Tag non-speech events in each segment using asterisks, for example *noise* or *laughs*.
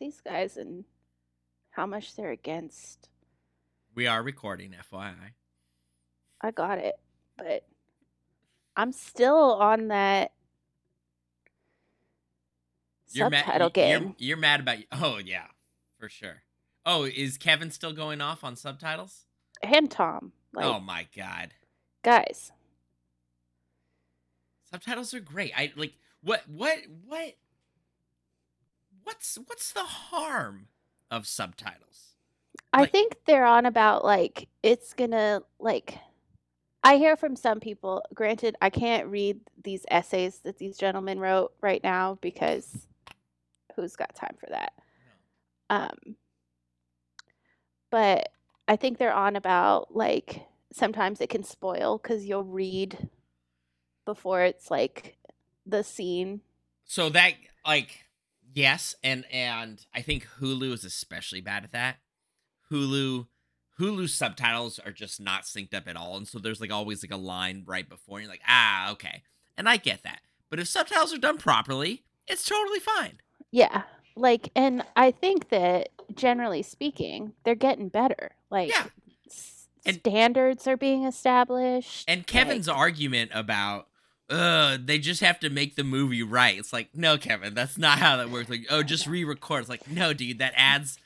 these guys and how much they're against. We are recording, FYI. I got it, but I'm still on that You're mad. subtitle You're, game. you're mad about. Oh yeah, for sure. Oh, is Kevin still going off on subtitles? And Tom, like, oh my god, guys, subtitles are great. I like what what what what's what's the harm of subtitles? I think they're on about like it's gonna like. I hear from some people. Granted, I can't read these essays that these gentlemen wrote right now because who's got time for that? Um, but I think they're on about like sometimes it can spoil because you'll read before it's like the scene. So that like yes, and and I think Hulu is especially bad at that. Hulu Hulu subtitles are just not synced up at all, and so there's like always like a line right before, and you're like, ah, okay, and I get that. But if subtitles are done properly, it's totally fine. Yeah. Like, and I think that generally speaking, they're getting better. Like, Yeah. s- And- standards are being established. And Kevin's like- argument about, uh, they just have to make the movie right. It's like, no, Kevin, that's not how that works. Like, oh, just re-record. It's like, no, dude, that adds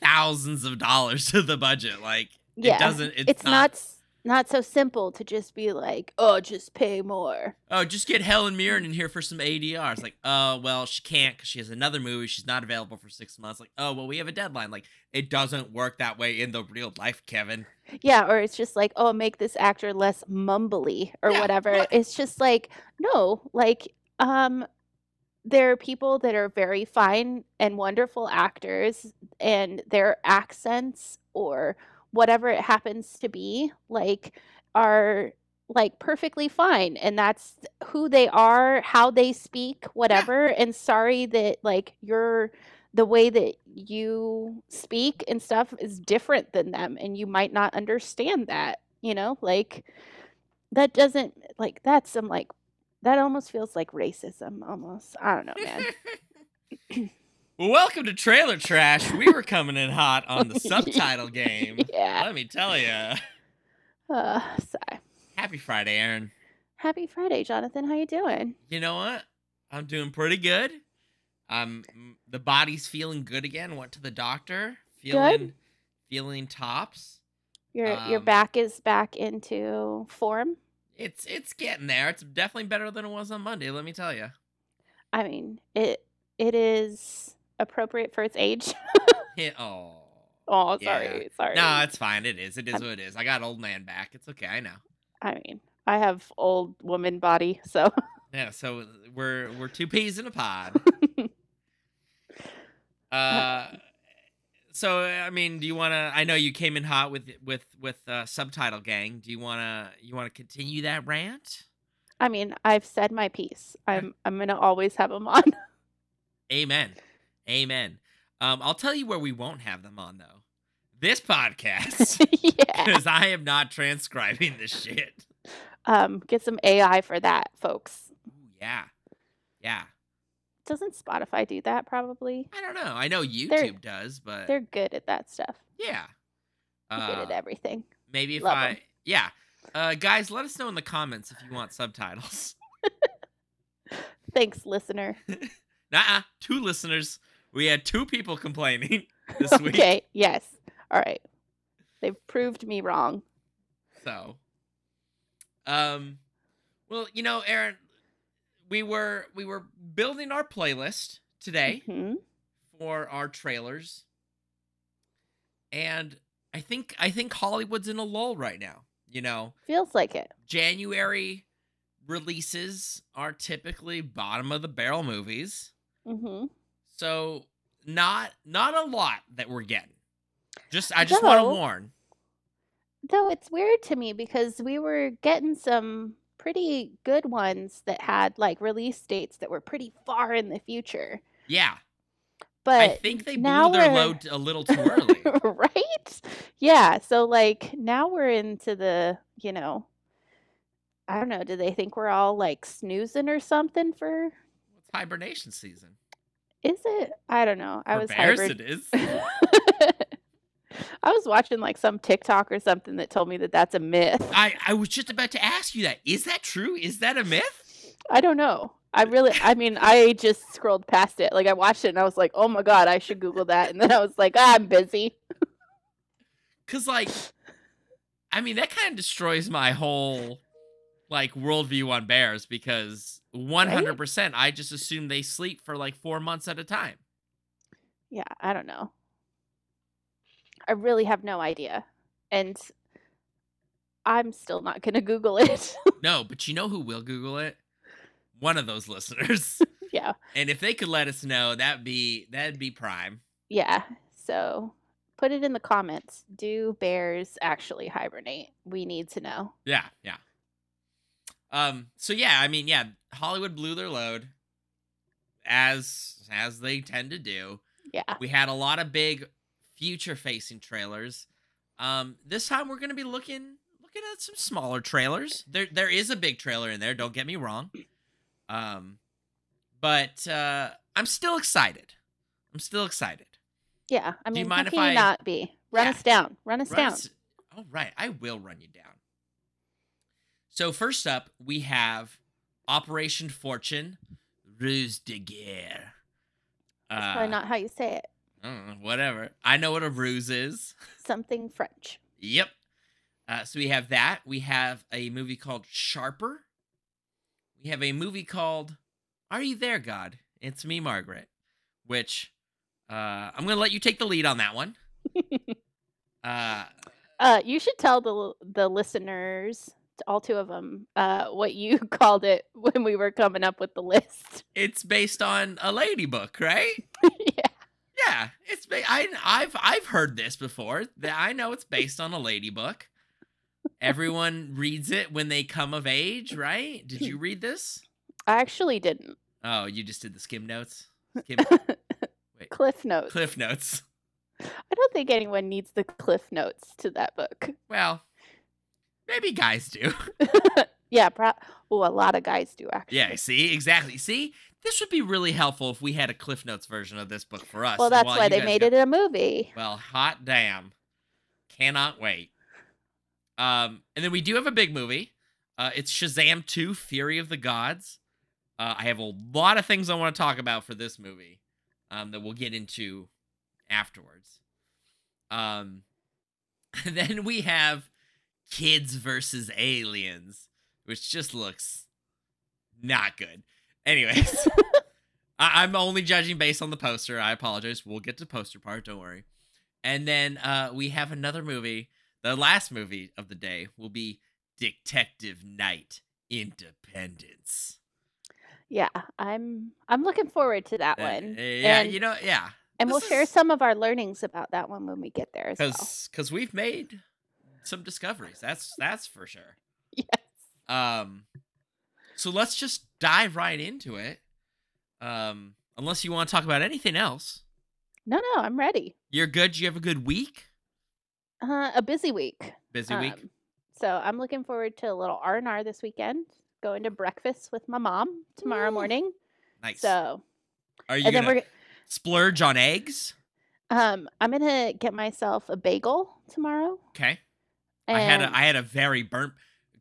thousands of dollars *laughs* to the budget. Like, yeah, it doesn't. It's, it's not s- not so simple to just be like, oh, just pay more. Oh, just get Helen Mirren in here for some ADR. It's like, oh, well, she can't because she has another movie. She's not available for six months. Like, oh, well, we have a deadline. Like, it doesn't work that way in the real life, Kevin. Yeah, or it's just like, oh, make this actor less mumbly or Yeah, whatever. what? It's just like, no, like, um, there are people that are very fine and wonderful actors, and their accents or whatever it happens to be, like, are like perfectly fine, and that's who they are, how they speak, whatever. And sorry that like you're the way that you speak and stuff is different than them and you might not understand that you know like that doesn't like that's some like that almost feels like racism almost i don't know man *laughs* *clears throat* Well, welcome to Trailer Trash. We were coming in hot on the subtitle *laughs* game. yeah Let me tell you. uh sigh. Happy Friday, Aaron. happy friday jonathan how you doing You know what? I'm doing pretty good. Um, the body's feeling good again. Went to the doctor. Feeling, feeling tops. your your Um, back is back into form It's it's getting there. It's definitely better than it was on Monday. Let me tell you. i mean it it is appropriate for its age *laughs* oh. oh Yeah. sorry sorry No, it's fine. It is. It is what it is. I got old man back. It's okay. I know. i mean i have old woman body so Yeah. So we're we're two peas in a pod. *laughs* uh. So I mean, do you want to? I know you came in hot with with with uh, subtitle gang. Do you want to? You want to continue that rant? I mean, I've said my piece. I'm I'm gonna always have them on. *laughs* Amen. Amen. Um, I'll tell you where we won't have them on though. This *laughs* podcast, yeah. because I am not transcribing this shit. Um, get some AI for that, folks. Ooh, yeah, yeah. Doesn't Spotify do that? Probably. I don't know. I know YouTube does, but They're good at that stuff. yeah. They're good at Uh, everything. maybe if love I 'em. yeah. Uh, guys, let us know in the comments if you want subtitles. *laughs* Thanks, listener. *laughs* Nah, two listeners. We had two people complaining *laughs* this *laughs* week. okay. Yes. All right. They've proved me wrong. So, um, well, you know, Aaron, we were we were building our playlist today Mhm. for our trailers, and I think I think Hollywood's in a lull right now. You know, Feels like it. January releases are typically bottom of the barrel movies, hmm so not not a lot that we're getting. Just I just want to warn. Though it's weird to me because we were getting some pretty good ones that had like release dates that were pretty far in the future. Yeah, But I think they blew their load a little too early. *laughs* right? Yeah. So like now we're into the, you know, I don't know, do they think we're all like snoozing or something for It's hibernation season. Is it? I don't know. I For was bears, hybrid. it is. *laughs* I was watching like some TikTok or something that told me that that's a myth. I I was just about to ask you that. Is that true? Is that a myth? I don't know. I really, I mean, I just scrolled past it. Like I watched it and I was like, oh my God, I should Google that. And then I was like, ah, I'm busy. *laughs* Cause like, I mean, that kind of destroys my whole like worldview on bears because 100% I just assume they sleep for like four months at a time. Yeah, I don't know. I really have no idea. And I'm still not going to Google it. *laughs* No, but you know who will Google it? One of those listeners. *laughs* yeah. and if they could let us know, that'd be that'd be prime. Yeah. So put it in the comments. Do bears actually hibernate? We need to know. Yeah, yeah. Um. So yeah, I mean, yeah, Hollywood blew their load, as as they tend to do. Yeah. We had a lot of big future-facing trailers. Um. This time we're gonna be looking looking at some smaller trailers. There there is a big trailer in there. Don't get me wrong. Um, but uh, I'm still excited. I'm still excited. Yeah. I mean, Do you mind how if can you I- not be? Run Yeah. us down. Run us Run down. us- Oh, right. I will run you down. So first up, we have Operation Fortune, Ruse de Guerre. That's Uh, probably not how you say it. I know, whatever. I know what a ruse is. *laughs* Something French. Yep. Uh, so we have that. We have a movie called Sharper. We have a movie called Are You There, God? It's Me, Margaret. Which uh, I'm going to let you take the lead on that one. *laughs* uh, Uh, you should tell the the listeners, all two of them, uh, what you *laughs* called it when we were coming up with the list. *laughs* it's based on a lady book, right? yeah. Yeah, it's ba- I I've I've heard this before. That I know it's based on a lady book. Everyone reads it when they come of age, right? Did you *laughs* read this? I actually didn't. Oh, you just did the skim notes. Skim, wait, Cliff notes. cliff notes. I don't think anyone needs the cliff notes to that book. Well, maybe guys do. *laughs* *laughs* yeah, pro- oh, a lot of guys do actually. Yeah, see, exactly. See, this would be really helpful if we had a cliff notes version of this book for us. Well, that's why they made go- it a movie. Well, hot damn. Cannot wait. Um, and then we do have a big movie. Uh, it's Shazam 2 Fury of the Gods. Uh, I have a lot of things I want to talk about for this movie um, that we'll get into afterwards. Um, *laughs* then we have Kids versus Aliens, which just looks not good. Anyways, *laughs* I- I'm only judging based on the poster. I apologize. We'll get to poster part. Don't worry. And then uh, we have another movie. The last movie of the day will be Detective Knight Independence. Yeah, I'm I'm looking forward to that Uh, one. uh, yeah, and, you know, yeah. and we'll this share some of our learnings about that one when we get there as well. Because because we've made some discoveries. That's that's for sure. *laughs* Yes. Um, so let's just dive right into it. Um, unless you want to talk about anything else, No, no, I'm ready. you're good. You have a good week. Uh, a busy week. Busy week. Um, so I'm looking forward to a little R and R this weekend. Going to breakfast with my mom tomorrow Ooh, morning. Nice. So Are you and then gonna we're splurge on eggs? um I'm gonna get myself a bagel tomorrow. Okay. And I had a I had a very burnt.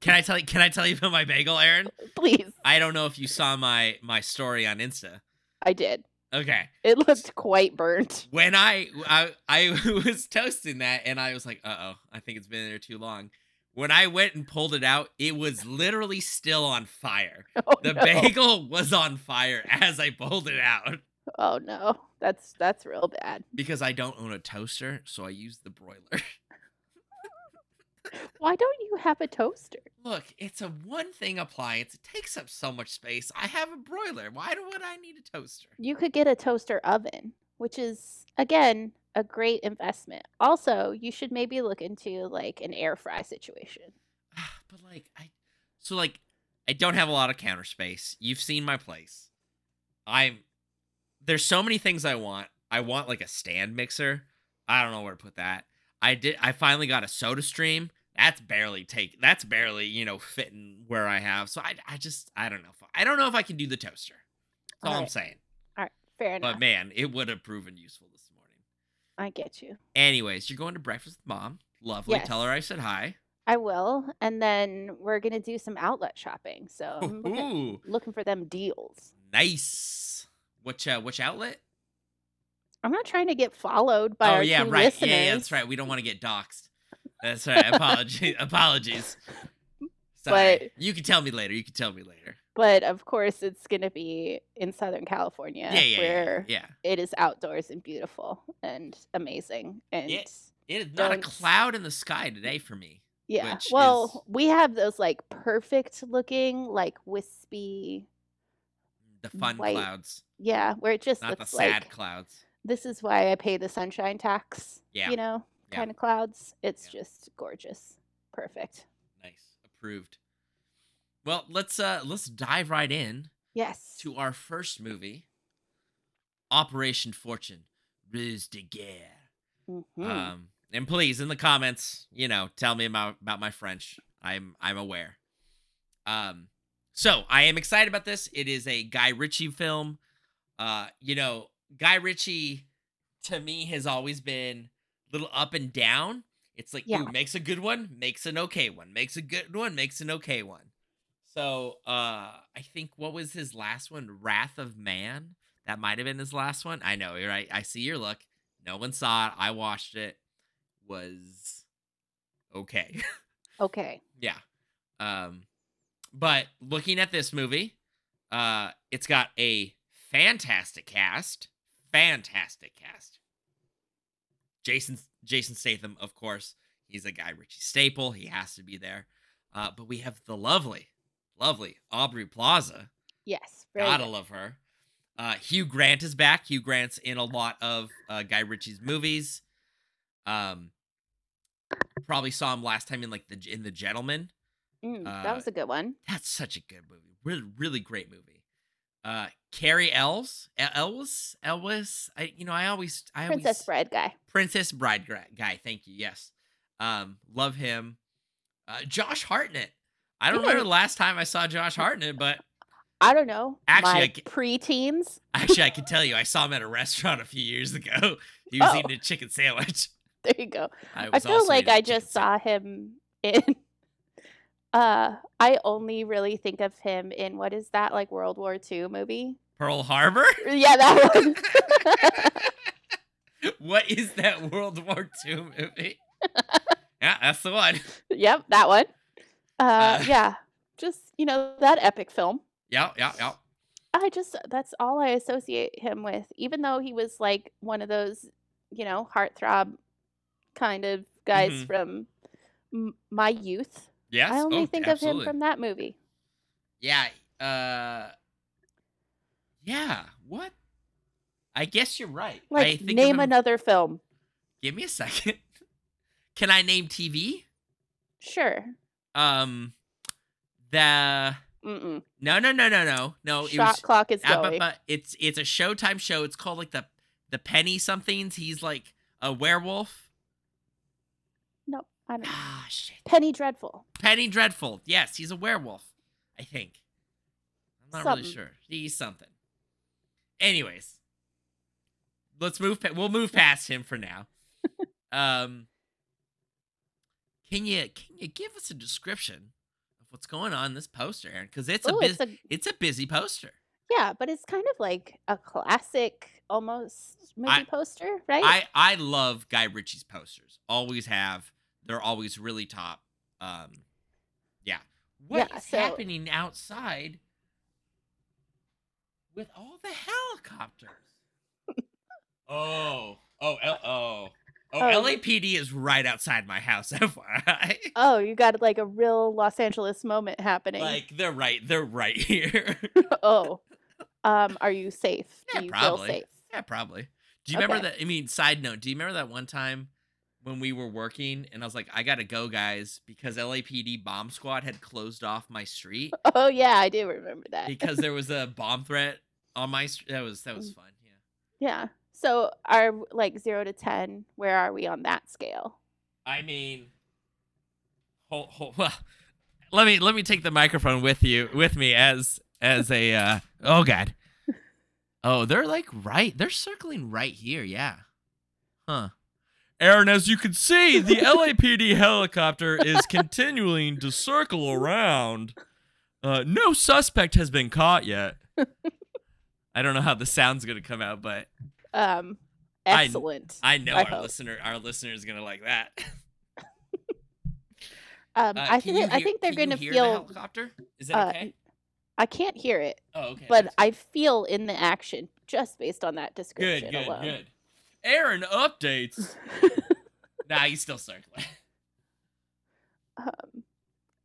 Can I tell you? Can I tell you about my bagel, Aaron? *laughs* please, I don't know if you saw my my story on Insta. I did. Okay. It looked quite burnt. When I I I *laughs* was toasting that and I was like, uh oh, I think it's been there too long. When I went and pulled it out, it was literally still on fire. *laughs* Oh The no. bagel was on fire as I pulled it out Oh no, that's that's real bad. because I don't own a toaster, so I use the broiler. Why don't you have a toaster? Look, it's a one thing appliance. It takes up so much space. I have a broiler. Why do would I need a toaster? You could get a toaster oven, which is again a great investment. Also, you should maybe look into like an air fry situation. Ah, but like I so like I don't have a lot of counter space. You've seen my place. I'm there's so many things I want. I want like a stand mixer. I don't know where to put that. I did I finally got a soda stream. That's barely take that's barely, you know, fitting where I have. So I I just I don't know if I don't know if I can do the toaster. That's all I'm saying. Alright. Fair enough. But man, it would have proven useful this morning. I get you. Anyways, you're going to breakfast with mom. Lovely. Tell her I said hi. I will, and then we're gonna do some outlet shopping. So *laughs* I'm looking, looking for them deals. nice. Which uh, which outlet? I'm not trying to get followed by oh our yeah, right. listeners. Yeah, yeah, that's right. We don't want to get doxxed. Uh, That's right. Apologies. *laughs* Apologies. Sorry. But- you can tell me later. You can tell me later. But of course, it's gonna be in Southern California, Yeah, yeah, yeah. where Yeah. it is outdoors and beautiful and amazing. And Yeah. It is not a cloud in the sky today for me. Yeah. well, is- we have those like perfect looking, like wispy. The fun White clouds, Yeah, where it just not the looks sad like clouds. this is why I pay the sunshine tax. Yeah, You know, yeah. kind of clouds. It's Yeah. just gorgeous. Perfect. Nice. Approved. Well, let's uh let's dive right in Yes. to our first movie, Operation Fortune, Ruse de Guerre. Mhm. Um, and please, in the comments, you know, tell me about about my French. I'm I'm aware. Um, so I am excited about this. It is a Guy Ritchie film. Uh, you know, Guy Ritchie to me has always been little up and down. It's like, Yeah. ooh, makes a good one, makes an okay one, makes a good one, makes an okay one. So, uh, I think what was his last one? Wrath of Man. That might have been his last one. I know, you're right. I see your look. No one saw it. I watched it. Was okay. *laughs* okay. yeah. Um, but looking at this movie, uh, it's got a fantastic cast. Fantastic cast. Jason Jason Statham, of course, he's a Guy Ritchie staple. He has to be there. Uh, but we have the lovely, lovely Aubrey Plaza. Yes. Very Gotta good. love her. Uh, Hugh Grant is back. Hugh Grant's in a lot of uh, Guy Ritchie's movies. Um, probably saw him last time in like the in the Gentleman. Mm, uh, that was a good one. That's such a good movie. Really, really great movie. Uh, Cary Elves, El- Elvis, Elvis. I, you know, I always, I Princess always, Bride guy. Princess Bride guy. Thank you. Yes, um, love him. Uh, Josh Hartnett. I don't remember the last time I saw Josh *laughs* Hartnett, but I don't know. Actually, I preteens. actually, I can *laughs* tell you, I saw him at a restaurant a few years ago. *laughs* He was Oh. eating a chicken sandwich. There you go. I, I feel like I just saw him in. Uh, I only really think of him in what is that like World War II movie? Pearl Harbor. *laughs* Yeah, that one. *laughs* what is that World War II movie? *laughs* yeah, that's the one. yep, that one. Uh, Uh, yeah, just you know that epic film. Yeah, yeah, yeah. I just that's all I associate him with, even though he was like one of those, you know, heartthrob kind of guys Mhm. from m- my youth. Yes. I only oh, think absolutely. of him from that movie. Yeah. Uh. Yeah. What? I guess you're right. I Like, think name him- another film. Give me a second. *laughs* Can I name TV? Sure. Um. The Mm-mm. no no no no no no. it Shot was clock is uh, but, going. but it's it's a Showtime show. It's called like the the Penny somethings. He's like a werewolf. I don't know. Ah shit. Penny Dreadful. Penny Dreadful. Yes, he's a werewolf. I think. I'm not really sure. He's something. Anyways, let's move. Pa- we'll move past him for now. *laughs* um, can you can you give us a description of what's going on in this poster, Aaron? Because it's a Oh, it's a it's a busy poster. yeah, but it's kind of like a classic almost movie I- poster, right? I I love Guy Ritchie's posters. Always have. They're always really top. Um, yeah. What is Yeah, so- happening outside with all the helicopters? *laughs* oh, oh, L- oh, oh, Oh. LAPD is right outside my house. *laughs* FYI. oh, you got like a real Los Angeles moment happening. like they're right. They're right here. *laughs* oh, um, are you safe? Yeah, Do you probably. feel safe? Yeah, probably. Do you remember that? I mean, side note, do you remember that one time when we were working and I was like, I gotta go, guys, because LAPD bomb squad had closed off my street *laughs* Oh yeah, I do remember that. because there was a *laughs* bomb threat on my street. That was that Mm. was fun. Yeah. yeah. So are like zero to ten, where are we on that scale? I mean, hold, hold, *laughs* well, let me let me take the microphone with you with me as as a uh, oh god. Oh, they're like right. They're circling right here. Yeah. Huh. Aaron, as you can see, the *laughs* LAPD helicopter is continuing to circle around. Uh, no suspect has been caught yet. I don't know how the sound's gonna come out, but Um, I- excellent. I know I our hope. listener, our listener is gonna like that. *laughs* um, Uh, I think you I hear- think they're gonna hear the feel. helicopter. Is that uh, okay? I can't hear it, Oh, okay. but I feel in the action just based on that good, description good, alone. good. Aaron updates. *laughs* nah, he's still circling. um,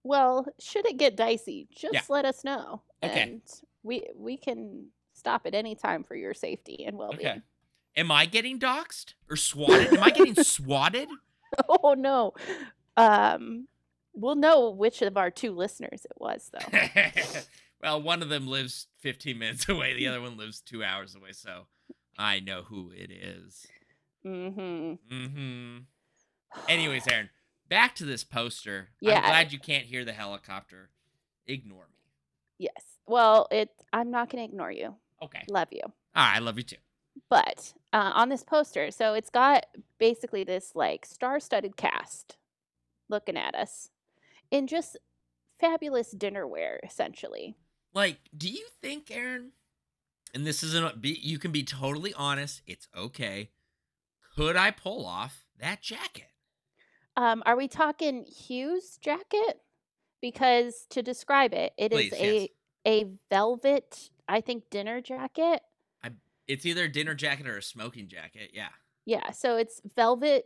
well, should it get dicey, just Yeah. let us know, Okay. and we we can stop at any time for your safety and well-being. Okay. Am I getting doxxed or swatted? Am I getting *laughs* swatted? Oh no. Um, we'll know which of our two listeners it was, though. *laughs* well, one of them lives 15 minutes away. The other one lives two hours away. So I know who it is. mm-hmm. Mm-hmm. Anyways, Aaron, back to this poster. Yeah. I'm glad you can't hear the helicopter. Ignore me. Yes. Well, it. I'm not going to ignore you. Okay. Love you. All right. I love you too. But uh, on this poster, so it's got basically this like star-studded cast looking at us in just fabulous dinnerware, essentially. Like, do you think, Aaron? And this isn't. Be, you can be totally honest. It's okay. Could I pull off that jacket? Um, are we talking Hugh's jacket? Because to describe it, it is Please, a yes. a velvet, I think, dinner jacket. I, it's either a dinner jacket or a smoking jacket. Yeah. Yeah, so it's velvet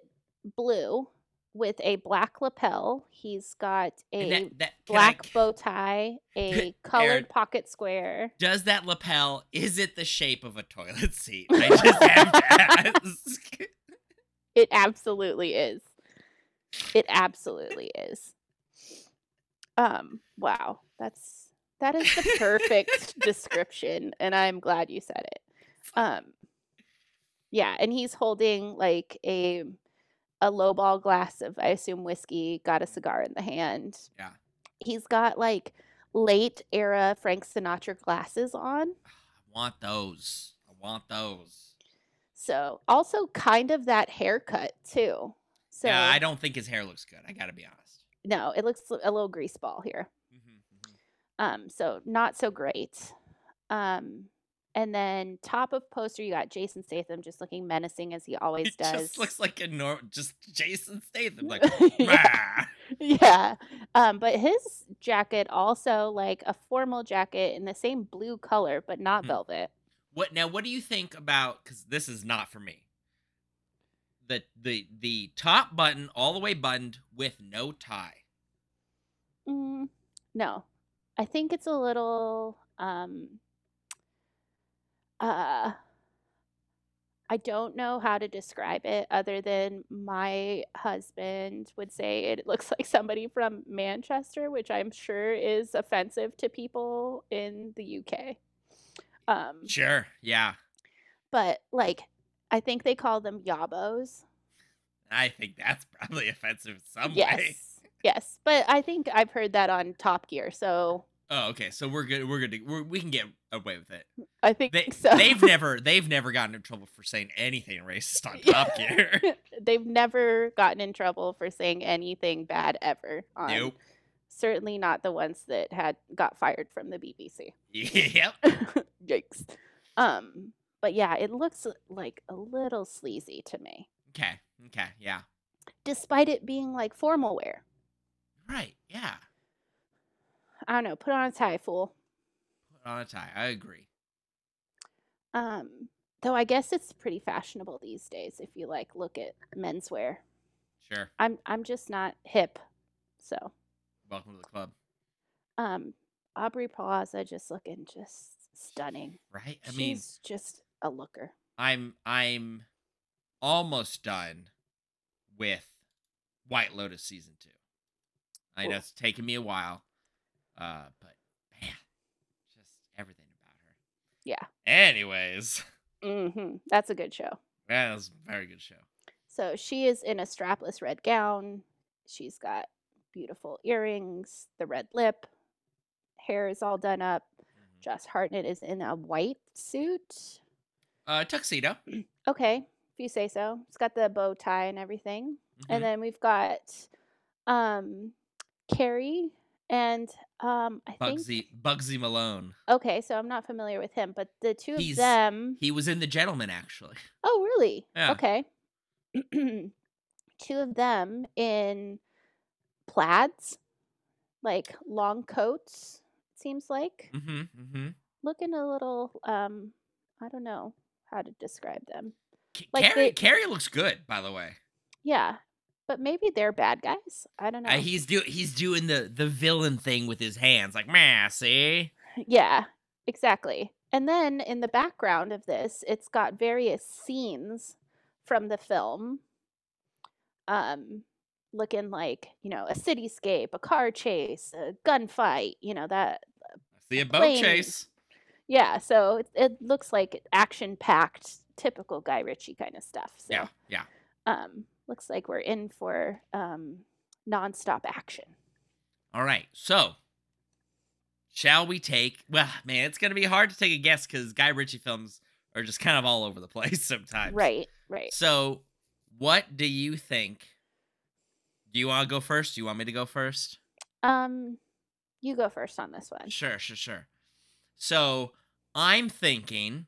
blue with a black lapel. He's got a that, that, black I- bow tie, a *laughs* colored Aaron. pocket square. Does that lapel? Is it the shape of a toilet seat? I *laughs* just have to ask. *laughs* It absolutely is. It absolutely is. Um, wow. That's that is the perfect description and I'm glad you said it. Um yeah, and he's holding like a a lowball glass of I assume whiskey, got a cigar in the hand. Yeah. He's got like late era Frank Sinatra glasses on. I want those. I want those. So, also kind of that haircut too. So, yeah, I don't think his hair looks good. I gotta be honest. no, it looks a little grease ball here. Mhm, mhm. Um, so not so great. Um, and then top of poster, you got Jason Statham just looking menacing as he *laughs* always It does. just looks like a nor- just Jason Statham, like *laughs* yeah. *laughs* Yeah. Um, but his jacket also like a formal jacket in the same blue color, but not Mhm. velvet. What now? What do you think about? Because this is not for me. The the the top button all the way buttoned with no tie. Mm, no, I think it's a little. Um, uh, I don't know how to describe it other than my husband would say it looks *laughs* like somebody from Manchester, which I'm sure is offensive to people in the UK. Um, Sure. Yeah. but like, I think they call them yabos. I think that's probably offensive in some yes. way. Yes, but I think I've heard that on Top Gear, so Oh, okay. So we're good. We're good. To, we're, we can get away with it. I think They so. they've *laughs* never they've never gotten in trouble for saying anything racist on Top Gear. *laughs* They've never gotten in trouble for saying anything bad ever. On, nope. Certainly not the ones that had got fired from the BBC. *laughs* Yep. Yikes. Um, but yeah, it looks like a little sleazy to me, Okay. Okay. Yeah. despite it being like formal wear. Right. Yeah. I don't know. Put on a tie, fool. Put on a tie. I agree. Um, though I guess it's pretty fashionable these days if you like look at menswear. Sure. I'm I'm just not hip, so Welcome to the club. um, Aubrey Plaza just looking just stunning. Right. I mean, She's just a looker. I'm I'm almost done with White Lotus season two. I know it's taken me a while, uh, but man, just everything about her. Yeah. Anyways, hmm That's a good show. that was a very good show. So she is in a strapless red gown. She's got beautiful earrings, the red lip, hair is all done up. Josh Hartnett is in a white suit. Uh, tuxedo. *clears throat* Okay, if you say so. It's got the bow tie and everything. Mhm. And then we've got um Cary and um I think Bugzy Bugzy Malone. okay, so I'm not familiar with him, but the two He's- of them He was in The Gentleman, actually. *laughs* Oh, really? Yeah. Okay. *clears throat* Two of them in plaids, like long coats, it seems like. Mm-hmm. Mm-hmm. Looking a little um I don't know how to describe them. Like Cary, they- Cary looks good, by the way. Yeah. But maybe they're bad guys. I don't know. Uh, he's do he's doing the the villain thing with his hands, like, man, see. *laughs* Yeah, exactly. And then in the background of this, it's got various scenes from the film. Um looking like, you know, a cityscape, a car chase, a gunfight, you know, that see a boat chase. yeah, so it, it looks like action packed, typical Guy Ritchie kind of stuff. So Yeah, yeah. um looks like we're in for um nonstop action. All right, so shall we take? Well, man, it's gonna be hard to take a guess because Guy Ritchie films are just kind of all over the *laughs* place sometimes. Right, right. So, what do you think? Do you want to go first? Do you want me to go first? Um you go first on this one. Sure, sure, sure. So I'm thinking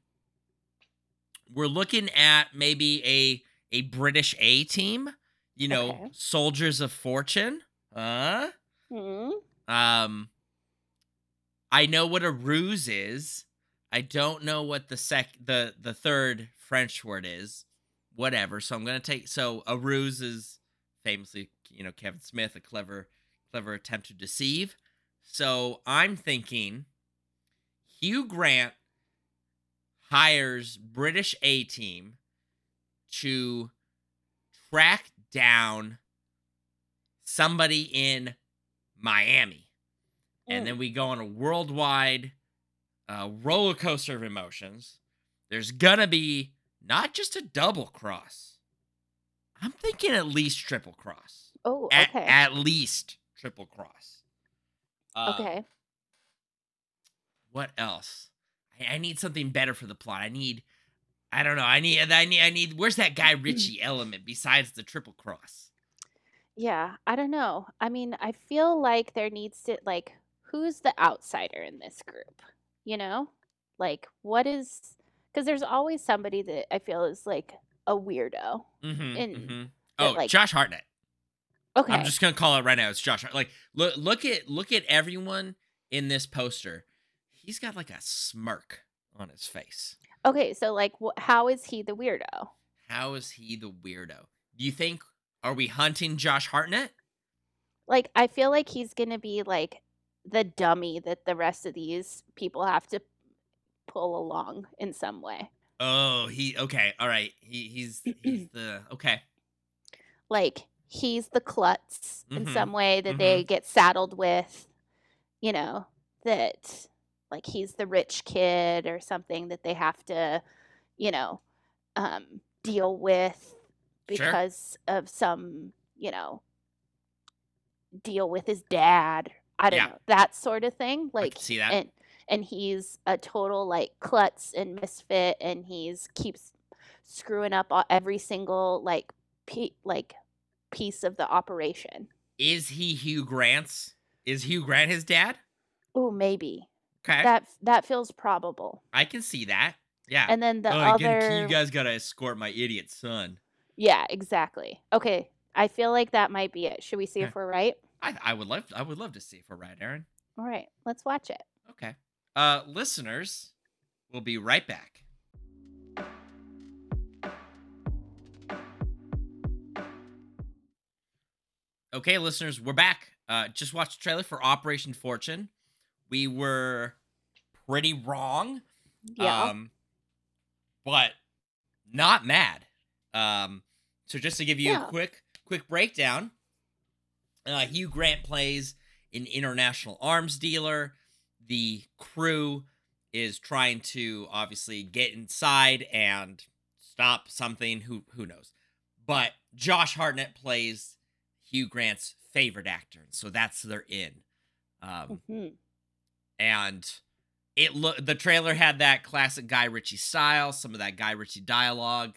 we're looking at maybe a a British A team. You know, Okay. soldiers of fortune. Huh? Hmm. Um. I know what a ruse is. I don't know what the sec the the third French word is. Whatever. So I'm gonna take. So a ruse is famously, you know, Kevin Smith, a clever clever attempt to deceive. So I'm thinking Hugh Grant hires British A team to track down somebody in Miami. And Mm. then we go on a worldwide uh, roller coaster of emotions. There's gonna be not just a double cross. I'm thinking at least triple cross. Oh, At, okay. at least triple cross. Uh, okay. What else? I, I need something better for the plot. I need, I don't know. I need, I need, I need. Where's that Guy Ritchie *clears throat* element besides the triple cross? Yeah, I don't know. I mean, I feel like there needs to like who's the outsider in this group? You know? Like what is cuz there's always somebody that I feel is like a weirdo. Mm-hmm. And mm-hmm. that, Oh, like- Josh Hartnett. Okay. I'm just gonna call it right now. It's Josh. Hart- Like, look, look at look at everyone in this poster. He's got like a smirk on his face. Okay, so like wh- how is he the weirdo? How is he the weirdo? Do you think? Are we hunting Josh Hartnett? Like I feel like he's going to be like the dummy that the rest of these people have to pull along in some way. Oh, he okay. All right. He he's he's *clears throat* the okay. like he's the klutz in Mhm, some way that they get saddled with, you know, that like he's the rich kid or something that they have to, you know, um, deal with Sure. because of some, you know, deal with his dad. I don't Yeah. know that sort of thing. Like, see that. and and he's a total like klutz and misfit, and he's keeps screwing up all- every single like pe- like piece of the operation. Is he Hugh Grant's? Is Hugh Grant his dad? Oh, maybe Okay, that that feels probable. I can see that. Yeah. And then the oh, other, again, you guys gotta escort my idiot son. yeah, exactly. Okay, I feel like that might be it. Should we see Okay. if we're right? I I would love I would love to see if we're right, Aaron. All right, let's watch it. Okay. Uh, listeners, we'll be right back. Okay, listeners, we're back. Uh, just watched the trailer for Operation Fortune. We were pretty wrong. Yeah. Um, but not mad. Um, so just to give you Yeah. a quick quick breakdown, uh, Hugh Grant plays an international arms dealer. The crew is trying to obviously get inside and stop something. Who who knows? But Josh Hartnett plays Hugh Grant's favorite actor, so that's their in. Um, Mhm. and it look the trailer had that classic Guy Ritchie style, some of that Guy Ritchie dialogue.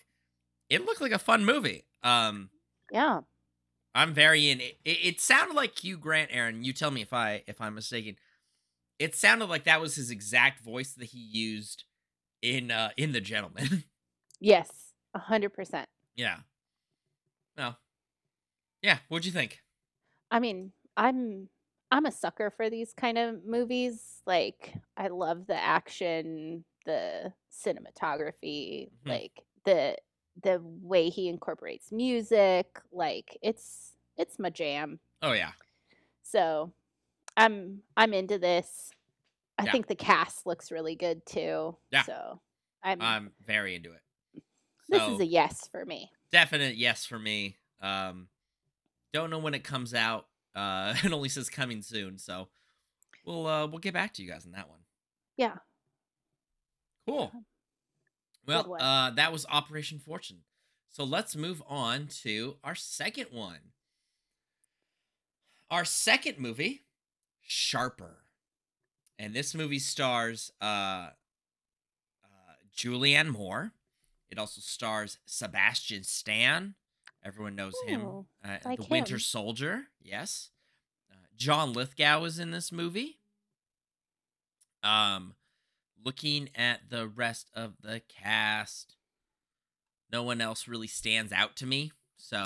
It looked like a fun movie. Um, Yeah. I'm very in. It, it, it sounded like Hugh Grant, Aaron. You tell me if I if I'm mistaken. It sounded like that was his exact voice that he used in uh in The Gentleman. *laughs* Yes. A hundred percent. yeah. No. Yeah. What'd you think? I mean, I'm I'm a sucker for these kind of movies. Like, I love the action, the cinematography, Mhm. like the the way he incorporates music. Like, it's it's my jam. Oh yeah. So, I'm I'm into this. I Yeah. think the cast looks really good too. Yeah. So, I'm I'm very into it. this So is a yes for me. definite yes for me. Um, don't know when it comes out. Uh, *laughs* it only says coming soon, so we'll uh we'll get back to you guys on that one. Yeah. Cool. Well, uh, that was Operation Fortune. So let's move on to our second one. Our second movie, Sharper, and this movie stars uh, uh, Julianne Moore. It also stars Sebastian Stan. Everyone knows him. Uh, like the Winter him. Soldier. Yes. Uh, John Lithgow is in this movie. Um, looking at the rest of the cast, no one else really stands out to me. So,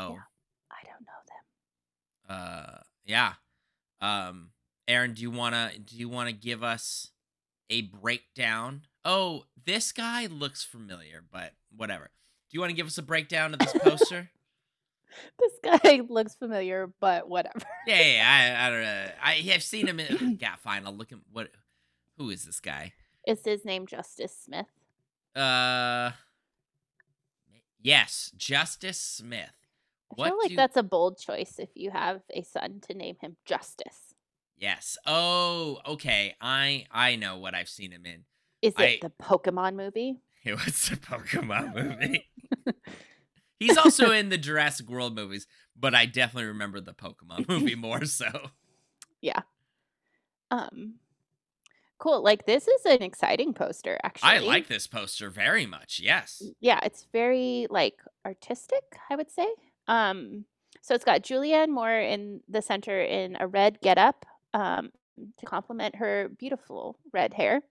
I don't know them. uh, yeah. Um, Aaron, do you wanna do you wanna give us a breakdown? Oh, this guy looks familiar, but whatever. Do you want to give us a breakdown of this *laughs* poster? *laughs* This guy looks familiar, but whatever. yeah, yeah, yeah, I, I don't know. I have seen him in. *clears throat* yeah, fine. I'll look him. What? Who is this guy? Is his name Justice Smith? Uh, yes, Justice Smith. I What feel like do- that's a bold choice if you have a son to name him Justice. Yes. Oh, okay. I I know what I've seen him in. Is it I- the Pokemon movie? *laughs* It was a Pokemon movie. *laughs* He's also *laughs* in the Jurassic World movies, but I definitely remember the Pokemon *laughs* movie more so. Yeah. Um, cool. Like this is an exciting poster. Actually, I like this poster very much. Yes. Yeah, it's very like artistic. I would say. Um, so it's got Julianne Moore in the center in a red getup. Um, to complement her beautiful red hair,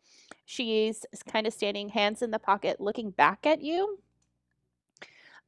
she's kind of standing hands in the pocket, looking back at you.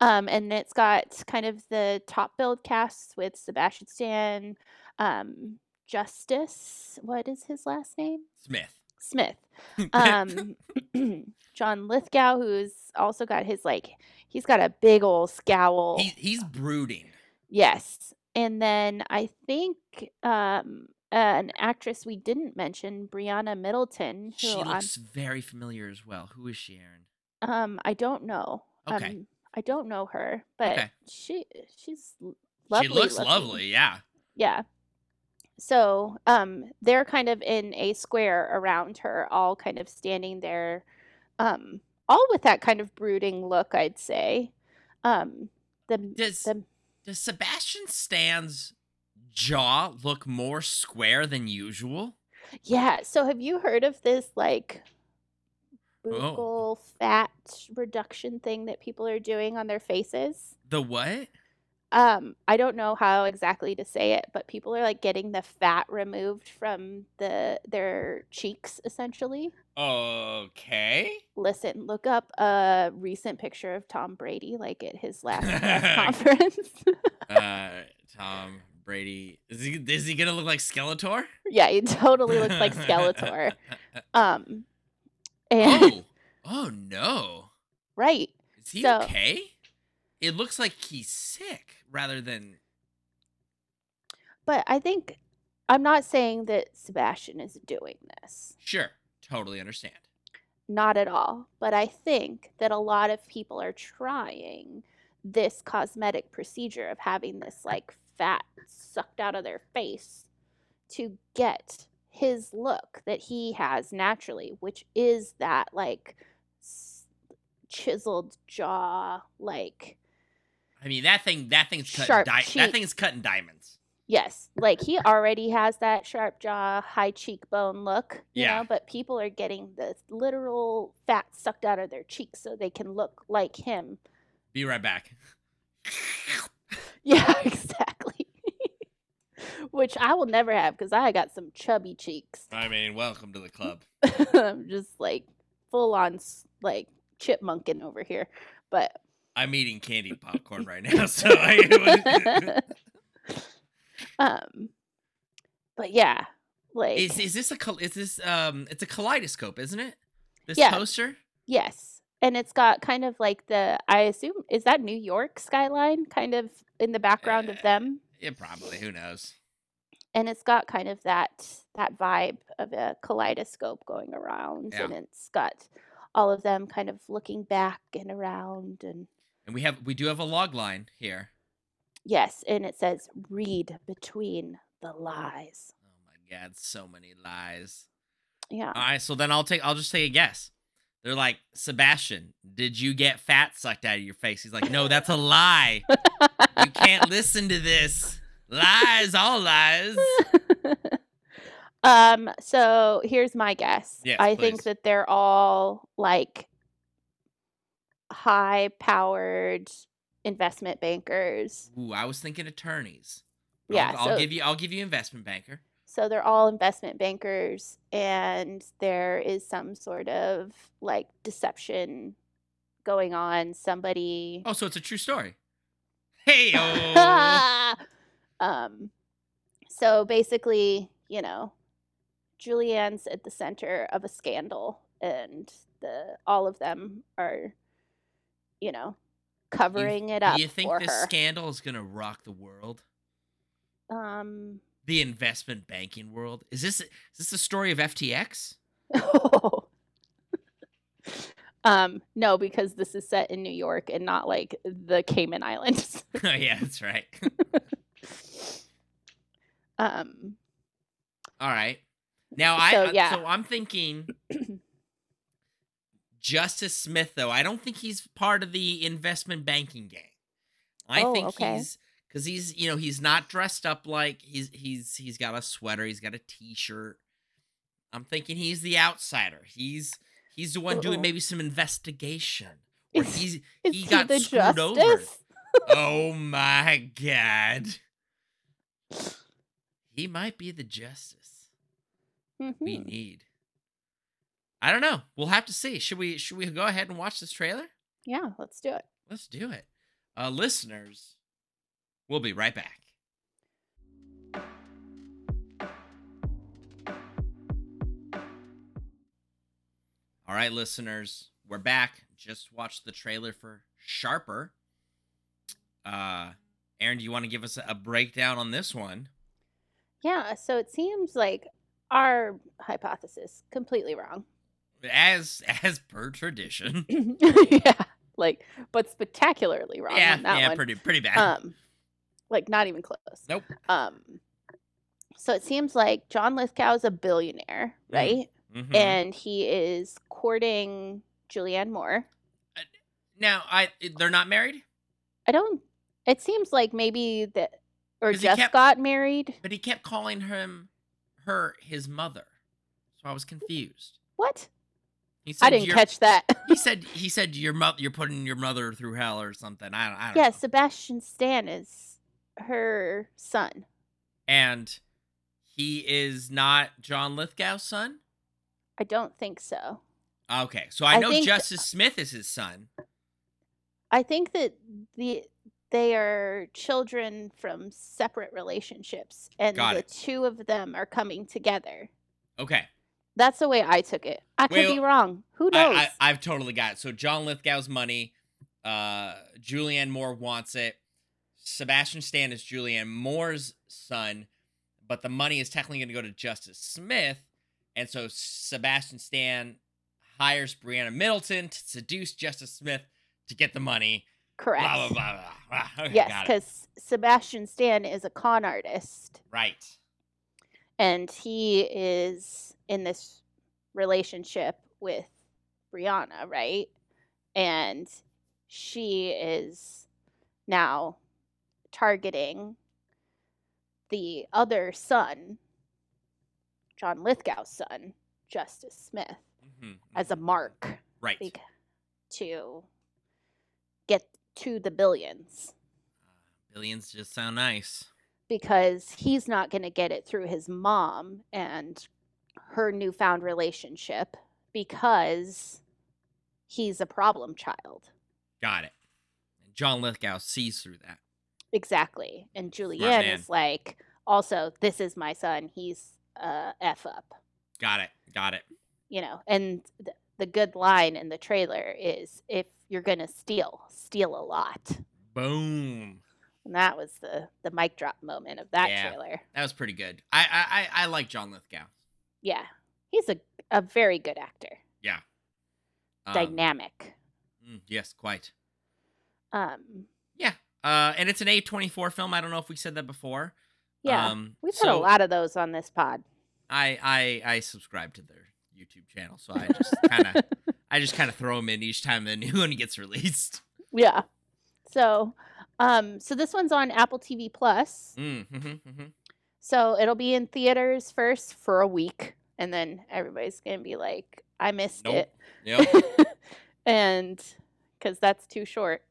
Um, and it's got kind of the top build casts with Sebastian Stan, um, Justice. What is his last name? Smith. Smith. *laughs* Um, *clears throat* John Lithgow, who's also got his like, he's got a big old scowl. he, he's brooding. yes. And then I think um, an actress we didn't mention, Briana Middleton, who She I'm- looks very familiar as well. Who is she, Aaron? um, I don't know. Okay. Um, I don't know her, but Okay. she she's lovely. she looks looking. lovely. Yeah. Yeah. So um, they're kind of in a square around her, all kind of standing there, um, all with that kind of brooding look, I'd say. Um, the, Does the does Sebastian Stan's jaw look more square than usual? yeah. So have you heard of this like Oh. fat reduction thing that people are doing on their faces? The what? Um, I don't know how exactly to say it, but people are like getting the fat removed from the their cheeks essentially. Okay. Listen, look up a recent picture of Tom Brady, like at his *laughs* last press conference. Uh, Tom Brady is he is he gonna look like Skeletor? yeah, he totally looks like Skeletor. *laughs* Um, and oh, *laughs* oh no. right, Is he So- okay? It looks like he's sick rather than. but I think I'm not saying that Sebastian is doing this, Sure, totally understand. not at all. But I think that a lot of people are trying this cosmetic procedure of having this like fat sucked out of their face to get his look that he has naturally, which is that like s- chiseled jaw, like I mean that thing. That thing's. Sharp Di- that thing's cutting diamonds. Yes, like he already has that sharp jaw, high cheekbone look, you Yeah. know, but people are getting the literal fat sucked out of their cheeks so they can look like him. Be right back. *laughs* Yeah, *laughs* exactly. Which I will never have because I got some chubby cheeks. I mean, welcome to the club. *laughs* I'm just like full on like chipmunking over here. But I'm eating candy popcorn right now, so I. *laughs* *laughs* um but yeah, like is is this a is this um? It's a kaleidoscope, isn't it? This Yeah. poster. Yes. And it's got kind of like the I assume is that New York skyline kind of in the background of Uh, them. Yeah, probably. Who knows? And it's got kind of that that vibe of a kaleidoscope going around Yeah. and it's got all of them kind of looking back and around and And we have we do have a log line here. yes, and it says read between the lies. Oh my god, so many lies. Yeah. All right, so then I'll take I'll just take a guess. They're like, Sebastian, did you get fat sucked out of your face? He's like, no, that's a lie. You can't *laughs* listen to this. Lies, all lies. *laughs* um so here's my guess. Yes, I think that they're all like high powered investment bankers. Ooh, I was thinking attorneys. Yeah, I'll, I'll give you I'll give you investment banker. So they're all investment bankers and there is some sort of like deception going on. Somebody Oh, so it's a true story. *laughs* Hey oh um so basically, you know, Julianne's at the center of a scandal and the all of them are you know covering it up Do you think this her. scandal is gonna rock the world? um The investment banking world? Is this is this the story of FTX? *laughs* um no because this is set in New York and not like the Cayman Islands. *laughs* oh yeah, that's right. *laughs* um All right. Now I So, uh, yeah. so I'm thinking *clears throat* Justice Smith though. I don't think he's part of the investment banking gang. I Oh, think okay. he's cuz he's, you know, he's not dressed up like he's he's he's got a sweater, he's got a t-shirt. I'm thinking he's the outsider. He's he's the one doing Uh-oh. maybe some investigation. Or Is- he's is he he got the screwed over. *laughs* oh my god. He might be the justice we Mhm. need. I don't know. We'll have to see. Should we should we go ahead and watch this trailer? Yeah, let's do it. Let's do it. Uh listeners, we'll be right back. All right, listeners, we're back. Just watched the trailer for Sharper. Uh Aaron, do you want to give us a breakdown on this one? Yeah, so it seems like our hypothesis completely wrong. As as per tradition. *laughs* *laughs* yeah, like but spectacularly wrong yeah, on that yeah, one. pretty pretty bad. um like not even close. Nope. Um so it seems like John Lithgow is a billionaire, Mm. right? Mhm. And he is courting Julianne Moore. now, I they're not married, I don't it seems like maybe that or just kept- got married. but he kept calling him her his mother. So I was confused. What? He said I didn't catch that. He *laughs* said he said your mother you're putting your mother through hell or something. I don't I don't yeah, know. Sebastian Stan is her son. And he is not John Lithgow's son? I don't think so. Okay. So I I know think- Justice uh Smith is his son. I think that the they are children from separate relationships and Got the it. two of them are coming together. Okay. That's the way I took it. I could be wrong. Who knows? I, I I've totally got it. So John Lithgow's money, uh Julianne Moore wants it. Sebastian Stan is Julianne Moore's son, but the money is technically going to go to Justice Smith, and so Sebastian Stan hires Briana Middleton to seduce Justice Smith to get the money. Correct. Blah blah blah. *laughs* Okay, yes, because Sebastian Stan is a con artist Right. and he is in this relationship with Briana, right? And she is now targeting the other son, John Lithgow's son, Justice Smith, Mhm, as a mhm. mark right. to to the billions Uh, billions just sound nice. because he's not going to get it through his mom and her newfound relationship because he's a problem child. Got it. And John Lithgow sees through that. Exactly. And Julianne is like, also, this is my son. He's uh, F up, Got it. Got it. you know. And th- the good line in the trailer is if you're going to steal, steal a lot. Boom. And that was the, the mic drop moment of that Yeah. trailer. That was pretty good. I I I, like John Lithgow. Yeah. He's a, a very good actor, Yeah. Um, dynamic. mm, yes, quite. Um, Yeah. Uh, and it's an A24 film. I don't know if we said that before. yeah. Um, We've had a lot of those on this pod. I I I subscribe to their YouTube channel, so I just kind of *laughs* I just kind of throw them in each time the new *laughs* one gets released. Yeah. So, um, so this one's on Apple TV Plus. Mm, hmm hmm So it'll be in theaters first for a week, and then everybody's gonna be like, "I missed Nope. it," Yep. *laughs* and because that's too short.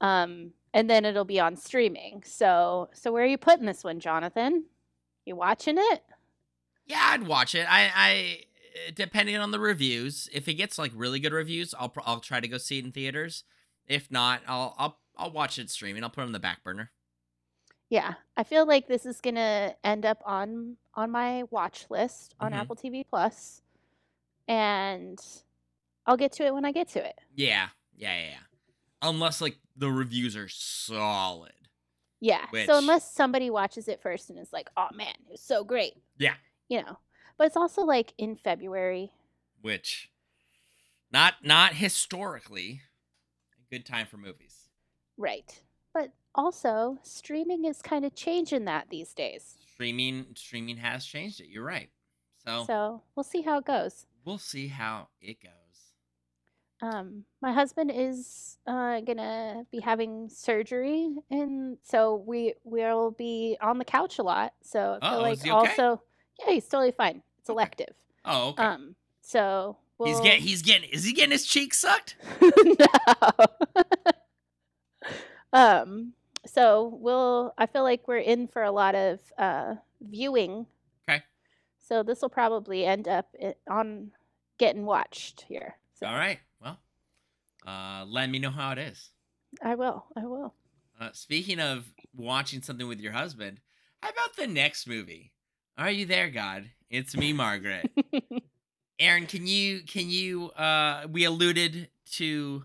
Um, and then it'll be on streaming. So, so where are you putting this one, Jonathan? You watching it? Yeah, I'd watch it. I, I, depending on the reviews, if it gets like really good reviews, I'll, I'll try to go see it in theaters. If not, I'll, I'll, I'll watch it streaming. I'll put it on the back burner. Yeah, I feel like this is gonna end up on on my watch list on Mhm. Apple TV Plus, and I'll get to it when I get to it. Yeah, yeah, yeah. yeah. Unless like the reviews are solid. Yeah. Which- So unless somebody watches it first and is like, "Oh man, it was so great," Yeah. you know. But it's also like in February. Which, not, not historically, a good time for movies. Right. But also, streaming is kind of changing that these days. Streaming, streaming has changed it. You're right. So, So we'll see how it goes. we'll see how it goes. Um, my husband is uh, gonna be having surgery, and so we we will be on the couch a lot. So I feel Uh-oh, like okay? also, yeah, he's totally fine. It's elective. Oh, okay. Um, so we'll... he's getting, he's getting, is he getting his cheek sucked? *laughs* no. *laughs* um. So we'll. I feel like we're in for a lot of uh, viewing. Okay. So this will probably end up on getting watched here. So All right. Well, uh, let me know how it is. I will. I will. Uh, speaking of watching something with your husband, how about the next movie? Are you there, God? It's me, Margaret. *laughs* Aaron, can you can you uh we alluded to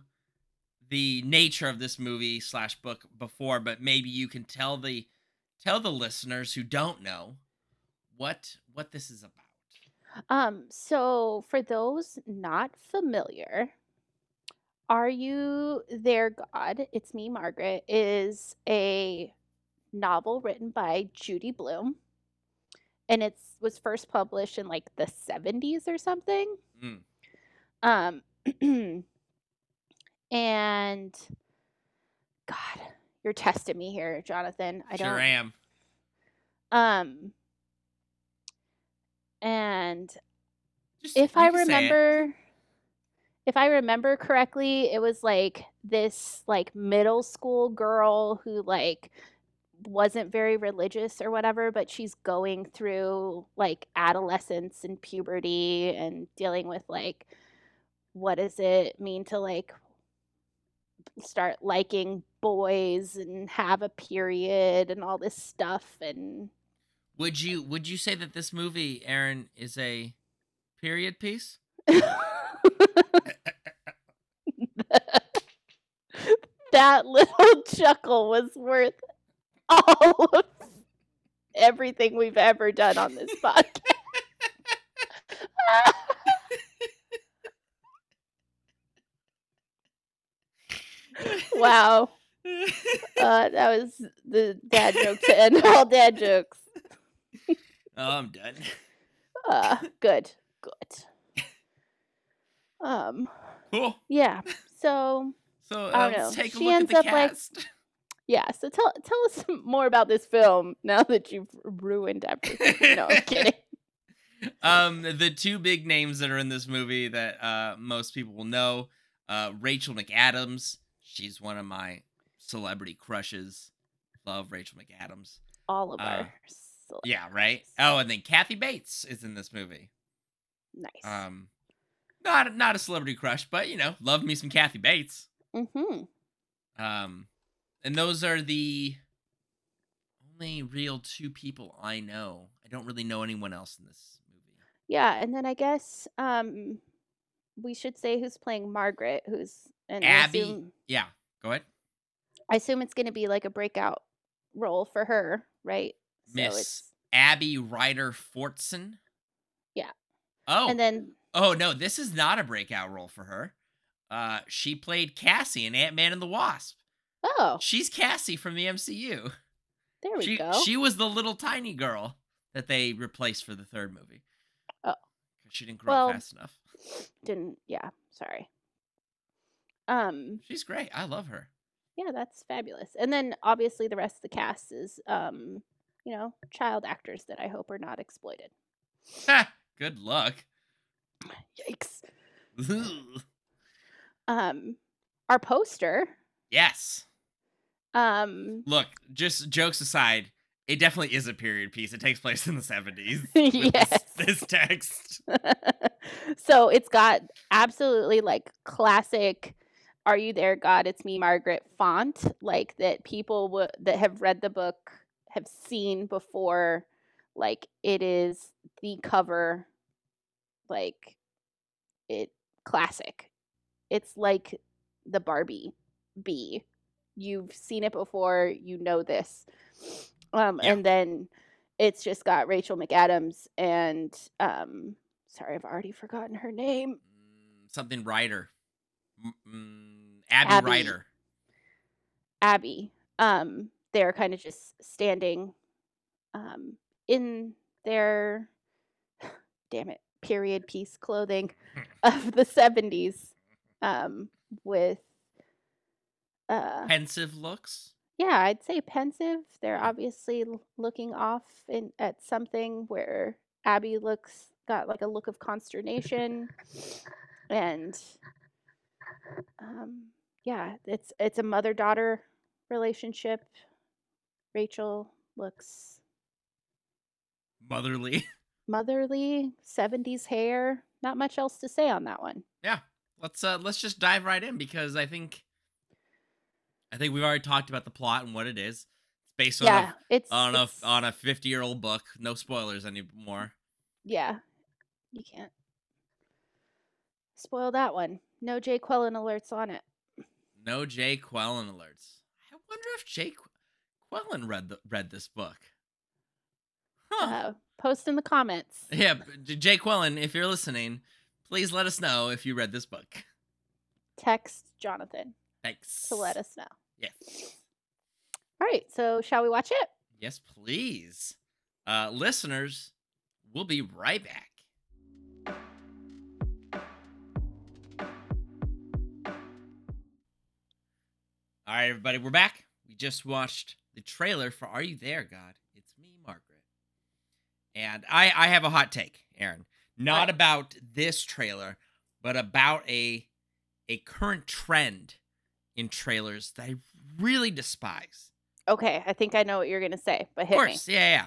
the nature of this movie slash book before, but maybe you can tell the tell the listeners who don't know what what this is about. Um, so for those not familiar, Are You There, God? It's Me, Margaret, is a novel written by Judy Blume. And it was first published in like the 70s or something. Mm. Um, *clears throat* and God, you're testing me here, Jonathan. I sure don't. am. Um, and Just, if I can say it. remember if I remember correctly, it was like this like middle school girl who like wasn't very religious or whatever, but she's going through like adolescence and puberty and dealing with like what does it mean to like start liking boys and have a period and all this stuff and Would you would you say that this movie, Aaron, is a period piece? *laughs* *laughs* that little chuckle was worth *laughs* all of everything we've ever done on this *laughs* podcast. *laughs* wow. Uh, that was the dad joke to end all dad jokes. oh, I'm done. Uh, good. Good. Um, Cool. yeah. So So I uh, don't let's know. take a She look at ends the up, like, cast. Yeah, so tell tell us *laughs* more about this film *laughs* now that you've ruined everything. *laughs* No, I'm kidding. um, the two big names that are in this movie that uh most people will know, uh, Rachel McAdams. She's one of my celebrity crushes. Love Rachel McAdams. All of Uh, our Yeah, right. Oh, and then Kathy Bates is in this movie. nice. Um, not not a celebrity crush, but you know, love me some Kathy Bates. mm-hmm. Um, and those are the only real two people I know. I don't really know anyone else in this movie. Yeah, and then I guess um we should say who's playing Margaret, who's and Abby. assume, Yeah, go ahead, I assume it's going to be like a breakout role for her, right? Miss Abby Ryder Fortson. Yeah. Oh, and then oh no, this is not a breakout role for her. Uh, she played Cassie in Ant Man and the Wasp. Oh, She's Cassie from the MCU. there we she go. she was the little tiny girl that they replaced for the third movie. Oh. she didn't grow Well- up fast enough. Didn't yeah, sorry. Um She's great. I love her. yeah, that's fabulous. And then obviously the rest of the cast is um you know, child actors that I hope are not exploited. Good luck. Yikes. *laughs* Um our poster yes. Um Look, just jokes aside, it definitely is a period piece. It takes place in the 70s. *laughs* yes. This, this text. *laughs* so it's got absolutely like classic are you there god it's me margaret font like that people w- that have read the book have seen before like it is the cover like it classic it's like the barbie bee you've seen it before you know this um Yeah. and then it's just got rachel mcadams and um sorry i've already forgotten her name Mm, Something Ryder. Mm, mm, Abby, Abby. Ryder. abby um they're kind of just standing um in their *sighs* damn it period piece clothing *laughs* of the 70s um with uh Pensive looks. yeah i'd say pensive they're obviously l- looking off in at something where abby looks got like a look of consternation and um yeah it's it's a mother daughter relationship rachel looks Motherly. *laughs* motherly 70s hair not much else to say on that one Yeah. let's uh let's just dive right in because I think I think we've already talked about the plot and what it is. It's based on yeah it's a on a on a 50 year old book. No spoilers anymore. yeah you can't spoil that one no jay quellen alerts on it No Jay Quellen alerts. I wonder if Jay Qu- Quellen read the, read this book. Huh. uh, post in the comments *laughs* yeah, Jay Quellen, if you're listening, please let us know if you read this book. text jonathan Thanks. to let us know Yes. all right so shall we watch it Yes, please. Uh, listeners, we'll be right back. All right, everybody, we're back. We just watched the trailer for Are You There, God? It's me, Margaret. And I, I have a hot take, Aaron. Not Alright. about this trailer, but about a a current trend in trailers that I really despise. okay i think i know what you're gonna say but Of hit me course, yeah, yeah.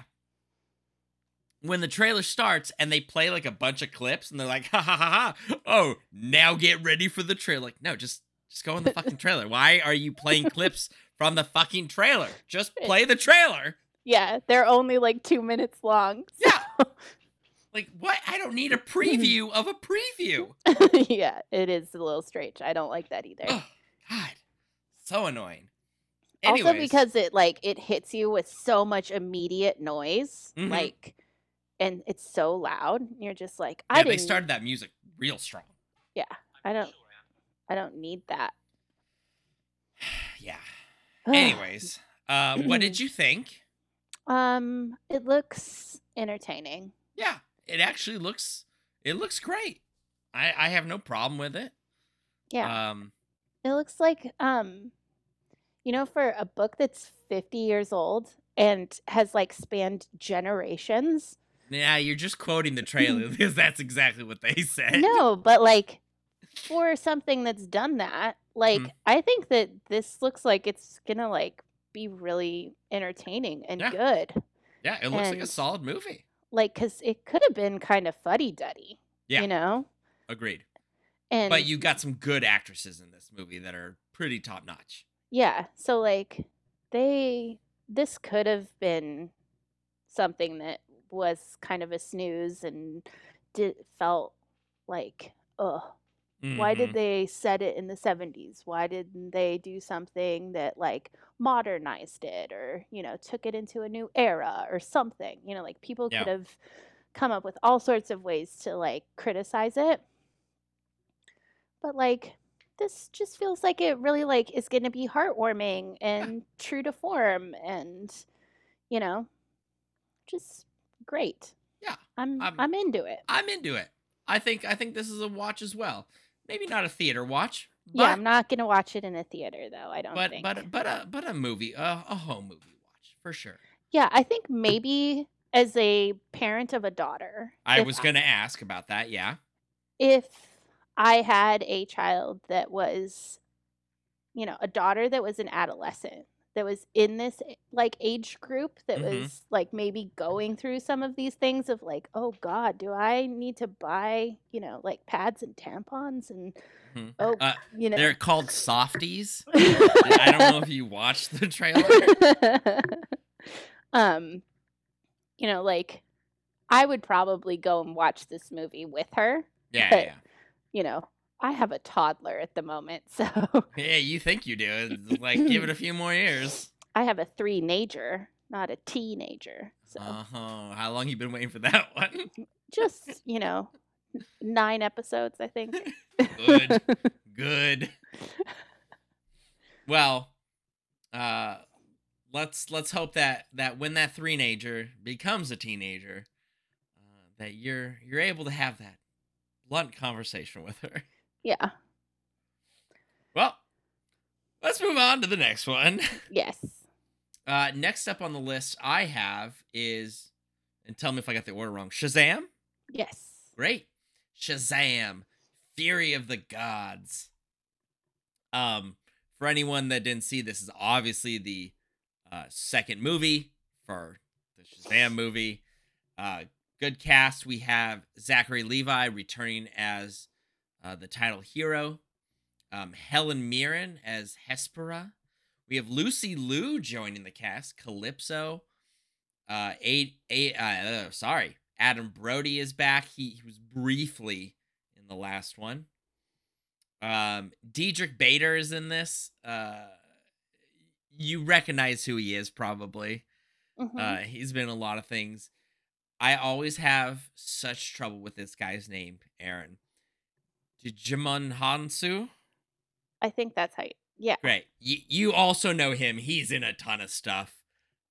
When the trailer starts and they play like a bunch of clips and they're like, ha ha ha ha, oh, now get ready for the trailer. Like, no, just just go in the fucking *laughs* trailer. Why are you playing clips from the fucking trailer? Just play the trailer. yeah they're only like two minutes long Yeah. *laughs* Like, what? I don't need a preview of a preview. *laughs* yeah it is a little strange i don't like that either Oh, God. So annoying. also because it like it hits you with so much immediate noise Mhm. like and it's so loud you're just like yeah, i they didn't started that music real strong. Yeah, I don't i don't need that *sighs* Yeah. Anyways, uh, what did you think? um it looks entertaining Yeah, it actually looks it looks great. I I have no problem with it. yeah Um it looks like um You know, for a book that's 50 years old and has like spanned generations. Yeah, you're just quoting the trailer *laughs* because that's exactly what they said. No, but like for something that's done that, like Mhm. I think that this looks like it's gonna like be really entertaining and Yeah. good. Yeah, it looks like a solid movie. like, cause it could have been kind of fuddy duddy, Yeah. you know? Agreed. And But you got some good actresses in this movie that are pretty top notch. Yeah, so like they this could have been something that was kind of a snooze and did felt like, oh, why did Mhm. they set it in the 70s? Why didn't they do something that like modernized it or, you know, took it into a new era or something? You know, like people Yeah. could have come up with all sorts of ways to like criticize it. But like this just feels like it really like is going to be heartwarming *laughs* and true to form and you know, just great. Yeah, I'm I'm- I'm into it. I'm into it. I think I think this is a watch as well. Maybe not a theater watch, but yeah, I'm not going to watch it in a theater though. I don't but think. but but a but a movie, a, a home movie watch for sure. Yeah, I think maybe as a parent of a daughter, I was gonna ask about that. Yeah. if I had a child that was, you know, a daughter that was an adolescent that was in this like age group that Mhm. was like maybe going through some of these things of like, oh God, do I need to buy, you know, like pads and tampons and Mhm. oh, Uh, you know, They're called softies. *laughs* I don't know if you watched the trailer. *laughs* um, you know, like I would probably go and watch this movie with her. Yeah, But- yeah. You know, I have a toddler at the moment, *laughs* so Yeah, you think you do. Like give it a *laughs* few more years. I have a three nager, not a teenager. So Uh-huh. How long you been waiting for that *laughs* one? just you know, nine episodes, I think. Good. Good. Well, uh let's let's hope that that when that three nager becomes a teenager, uh, that you're you're able to have that blunt conversation with her. yeah. Well, let's move on to the next one. *laughs* Yes. Uh, next up on the list I have is, and tell me if I got the order wrong. Shazam. Yes. Great. Shazam, Fury of the Gods. Um, for anyone that didn't see, this is obviously the uh, second movie for the Shazam movie. Uh, good cast. We have Zachary Levi returning as uh, the title hero. Um, Helen Mirren as Hespera. We have Lucy Liu joining the cast. Kalypso. Uh, a, a, uh, uh, sorry, Adam Brody is back. He, he was briefly in the last one. Um, Diedrich Bader is in this. Uh, you recognize who he is, probably. Mhm. Uh, he's been in a lot of things. I always have such trouble with this guy's name, Aaron. Djimon Hounsou. I think that's how. You, yeah. Great. You, you also know him. He's in a ton of stuff.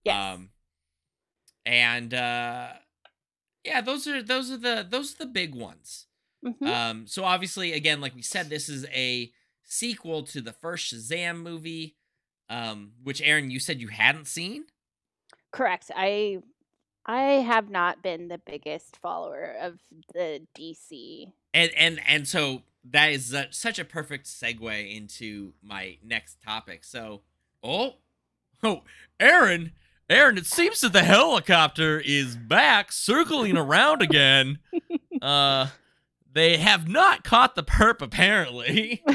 Yes. Um, and uh, yeah, those are those are the those are the big ones. Mhm. Um, so obviously, again, like we said, this is a sequel to the first Shazam movie, um, which Aaron, you said you hadn't seen. Correct. I I have not been the biggest follower of the DC. and and and so that is uh, such a perfect segue into my next topic. So, oh, *laughs* oh, Aaron, Aaron, it seems that the helicopter is back, circling around again. *laughs* Uh, they have not caught the perp apparently. *laughs*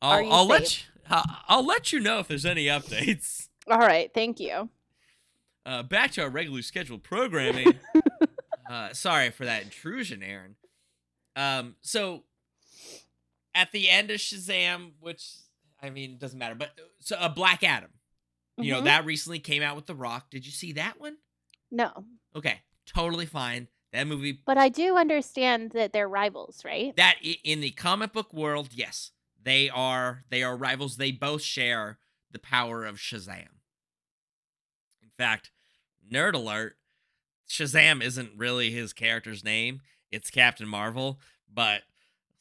I'll, I'll let you, I'll let you know if there's any updates. All right. Thank you. Uh, back to our regularly scheduled programming. *laughs* uh, sorry for that intrusion, Aaron. Um, so at the end of Shazam, which I mean doesn't matter, but so a uh, Black Adam, you know Mhm. that recently came out with The Rock. Did you see that one? No, Okay, totally fine. That movie, but I do understand that they're rivals, right? that in the comic book world, yes, they are they are rivals. They both share the power of Shazam. In fact, nerd alert, Shazam isn't really his character's name. It's Captain Marvel, but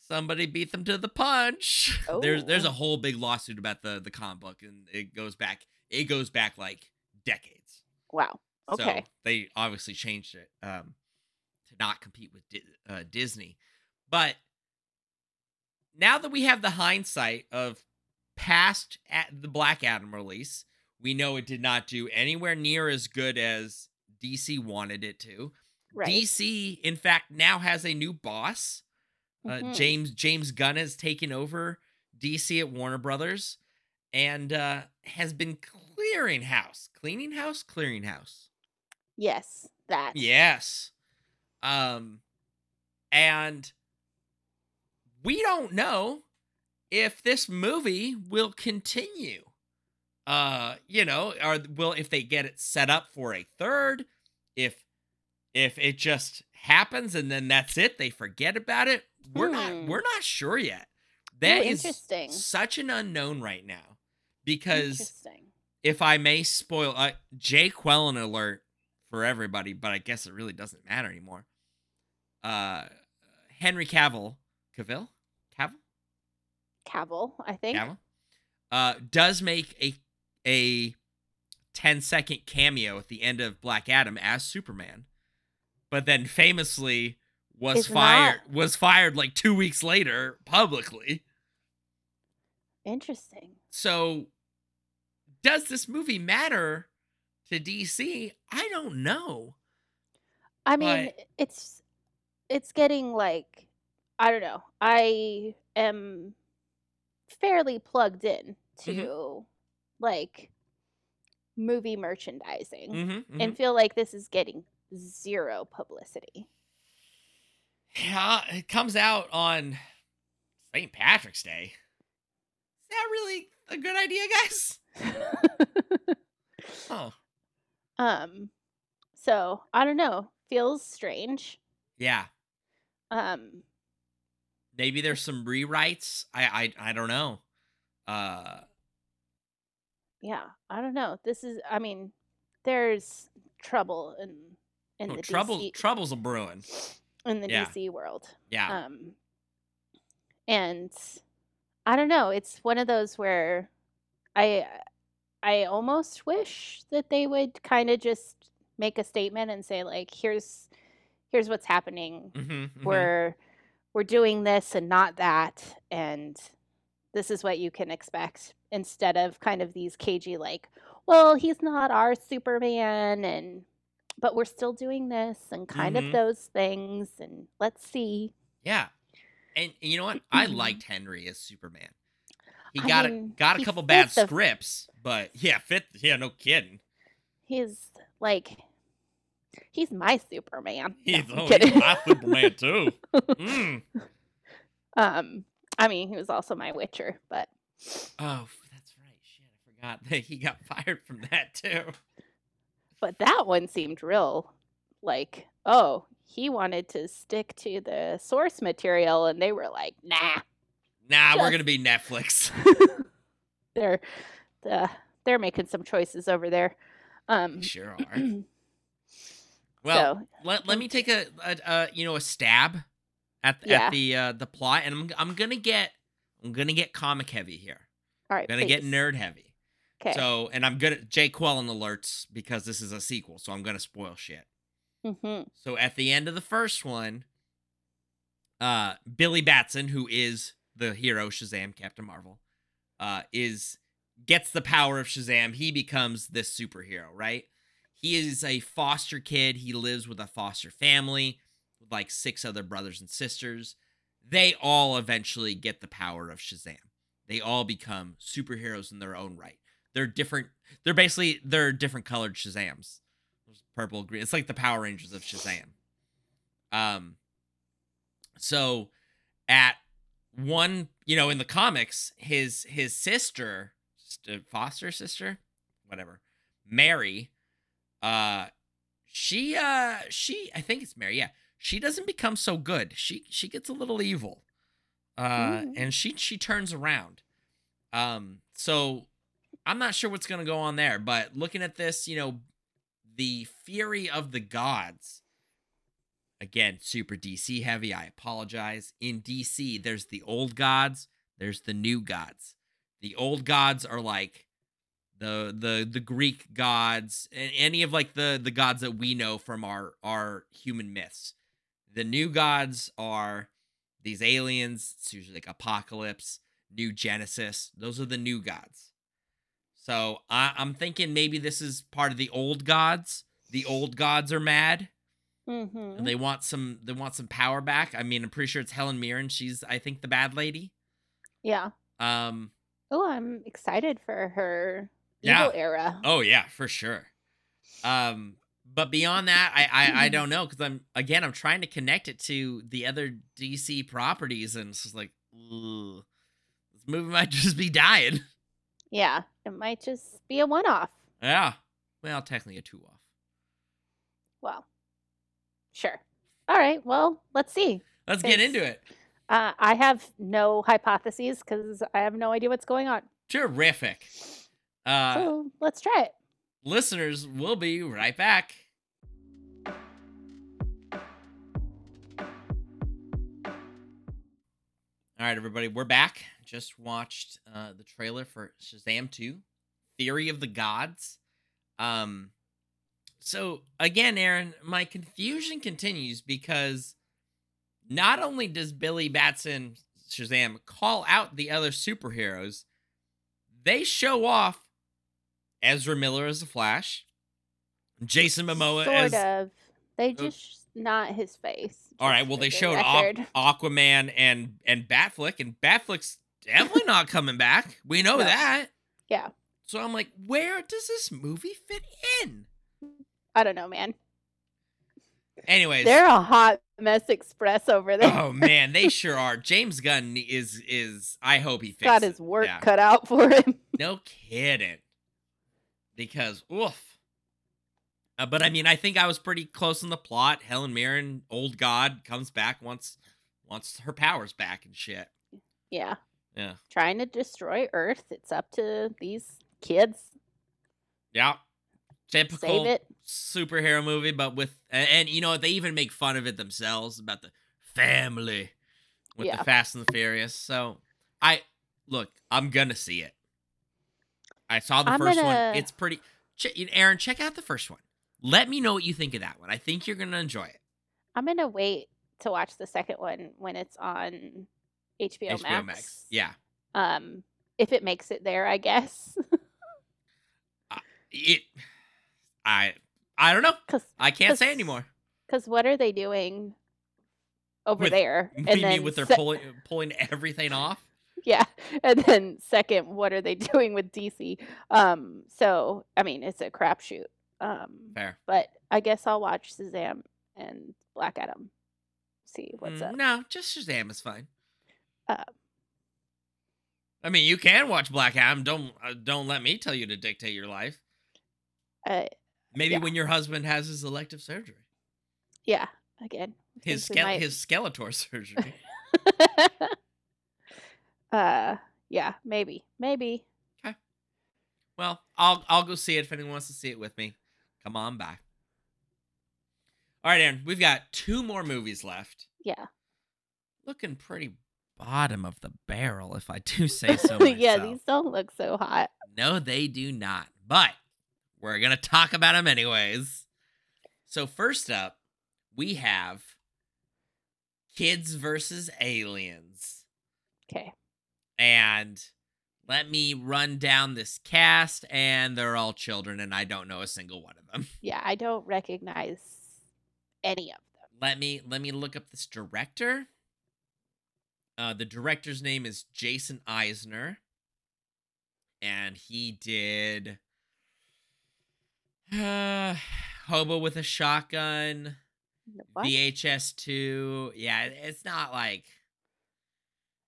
somebody beat them to the punch. *laughs* There's there's a Oh. whole big lawsuit about the the comic book, and it goes back it goes back like decades. Wow. Okay. So they obviously changed it um, to not compete with Di- uh, Disney. But now that we have the hindsight of past at the Black Adam release, we know it did not do anywhere near as good as DC wanted it to. right. DC, in fact, now has a new boss. Uh, Mhm. James James Gunn has taken over DC at Warner Brothers and uh, has been clearing house, cleaning house, clearing house. Yes, that. Yes. Um and we don't know if this movie will continue. Uh, you know, or will if they get it set up for a third, if if it just happens and then that's it, they forget about it. We're not Hmm. we're not sure yet. That is interesting. such an unknown right now because if I may spoil, uh, Jay Quellen alert for everybody, but I guess it really doesn't matter anymore. Uh, Henry Cavill, Cavill, Cavill, Cavill, I think. Cavill, uh, does make a a 10 second cameo at the end of Black Adam as Superman, but then famously was Is fired was fired like two weeks later publicly. Interesting. So, does this movie matter to DC? I don't know. I mean, But- it's it's getting like I don't know. I am fairly plugged in to Mm-hmm. Like movie merchandising Mm-hmm, and feel like this is getting zero publicity. Yeah, it comes out on St. Patrick's Day. Is that really a good idea, guys? *laughs* Oh, um so I don't know. Feels strange. yeah. Um Maybe there's some rewrites. I I I don't know. Uh, yeah, I don't know. This is I mean, there's trouble in in oh, the trouble DC troubles a brewing. in the Yeah. DC world. Yeah. Um, and I don't know. It's one of those where I I almost wish that they would kind of just make a statement and say like, here's here's what's happening. mm-hmm, We're we're doing this and not that, and this is what you can expect. Instead of kind of these cagey like, well, he's not our Superman, and but we're still doing this and kind Mhm. of those things, and let's see. Yeah. And and you know what? I *clears throat* liked Henry as Superman. He I got a got a couple bad the- scripts, but yeah, fit yeah, no kidding. He's like, he's my Superman. He's, I'm oh, he's my Superman too. *laughs* Mm. um, I mean, he was also my Witcher, but Oh, that's right. Shit, I forgot that he got *laughs* fired from that too. but that one seemed real. Like, oh, he wanted to stick to the source material, and they were like, nah. Nah, we're gonna be Netflix. *laughs* they're the they're making some choices over there. Um, sure are. *clears throat* Well, so let, let me take a, a, a you know a stab at Yeah. at the uh, the plot, and I'm I'm gonna get I'm gonna get comic heavy here. all right, I'm gonna get nerd heavy. Okay. So, and I'm gonna Jay Quellen alerts because this is a sequel, so I'm gonna spoil shit. hmm So at the end of the first one, uh, Billy Batson, who is the hero Shazam, Captain Marvel, uh, is gets the power of Shazam. He becomes this superhero, right? He is a foster kid. He lives with a foster family like six other brothers and sisters. They all eventually get the power of Shazam. They all become superheroes in their own right. They're different. They're basically they're different colored Shazams purple green it's like the power rangers of shazam um so at one you know in the comics his his sister foster sister whatever mary uh she uh she i think it's mary yeah she doesn't become so good she she gets a little evil uh and she she turns around um so i'm not sure what's gonna go on there but looking at this you know the fury of the gods again, super DC heavy. I apologize. In DC, there's the old gods, there's the new gods. The old gods are like the the the Greek gods and any of like the the gods that we know from our our human myths. The new gods are these aliens. It's usually like Apokolips, New Genesis. Those are the new gods. So I, I'm thinking maybe this is part of the old gods. The old gods are mad hmm and they want some they want some power back. I mean, I'm pretty sure it's Helen Mirren. She's I think the bad lady. Yeah. Um Oh, I'm excited for her Yeah. evil era. oh yeah, for sure. Um but beyond that, I I, I *laughs* don't know cuz I'm again I'm trying to connect it to the other DC properties and it's just like ugh, this movie *laughs* might just be dying. Yeah, it might just be a one-off. Yeah. Well, technically a two off. Well, sure. All right. Well, let's see. Let's get into it. Uh, I have no hypotheses because I have no idea what's going on. Terrific. Uh so let's try it. Listeners, we'll be right back. All right, everybody, we're back. Just watched uh, the trailer for Shazam 2, Fury of the Gods. Um, so again, Aaron, my confusion continues because not only does Billy Batson Shazam call out the other superheroes, they show off Ezra Miller as the Flash, Jason Momoa sort as of. They Uh, just not his face. all right. Well, they showed Aqu- *laughs* Aquaman and and Batfleck, and Batfleck's definitely not coming back. We know No. that. Yeah. So I'm like, where does this movie fit in? I don't know, man. Anyways, They're a hot mess express over there. oh man, they sure *laughs* are. James Gunn is is. I hope he fixes. Got his work Yeah. cut out for him. No kidding. Because oof. Uh, but I mean, I think I was pretty close in the plot. Helen Mirren, old god, comes back once once her powers back and shit. Yeah. Yeah. Trying to destroy Earth. It's up to these kids. Yeah. Typical Save it. superhero movie, but with and, and you know? They even make fun of it themselves about the family with Yeah. the Fast and the Furious. So I look, I'm gonna see it. I saw the I'm 1st gonna- one. It's pretty. Ch- Aaron, check out the first one. Let me know what you think of that one. I think you're gonna enjoy it. I'm gonna wait to watch the second one when it's on HBO, HBO Max. Max. Yeah. Um, if it makes it there, I guess. *laughs* It. I. I don't know. Because I can't say anymore. because what are they doing over With- there? What do you mean then with their se- pulling pulling everything off? Yeah, and then second, what are they *laughs* doing with DC? Um, so I mean, it's a crapshoot. Um, Fair. but I guess I'll watch Shazam and Black Adam. See what's Mm, up. No, just Shazam is fine. Uh, I mean, you can watch Black Adam. Don't uh, don't let me tell you to dictate your life. uh, Maybe Yeah. when your husband has his elective surgery, yeah. Again, his skele- might- his Skeletor *laughs* surgery. *laughs* uh, yeah, maybe, maybe. Okay. Well, I'll I'll go see it if anyone wants to see it with me. Come on back. All right, Aaron, we've got two more movies left. Yeah. Looking pretty bottom of the barrel, if I do say so myself. *laughs* yeah, these don't look so hot. No, they do not. But we're going to talk about them anyways. So, first up, we have Kids versus Aliens. Okay. And let me run down this cast, and they're all children, and I don't know a single one of them. *laughs* Yeah, I don't recognize any of them. Let me let me look up this director. Uh, the director's name is Jason Eisener, and he did uh, Hobo with a Shotgun, What? VHS two. Yeah, it's not like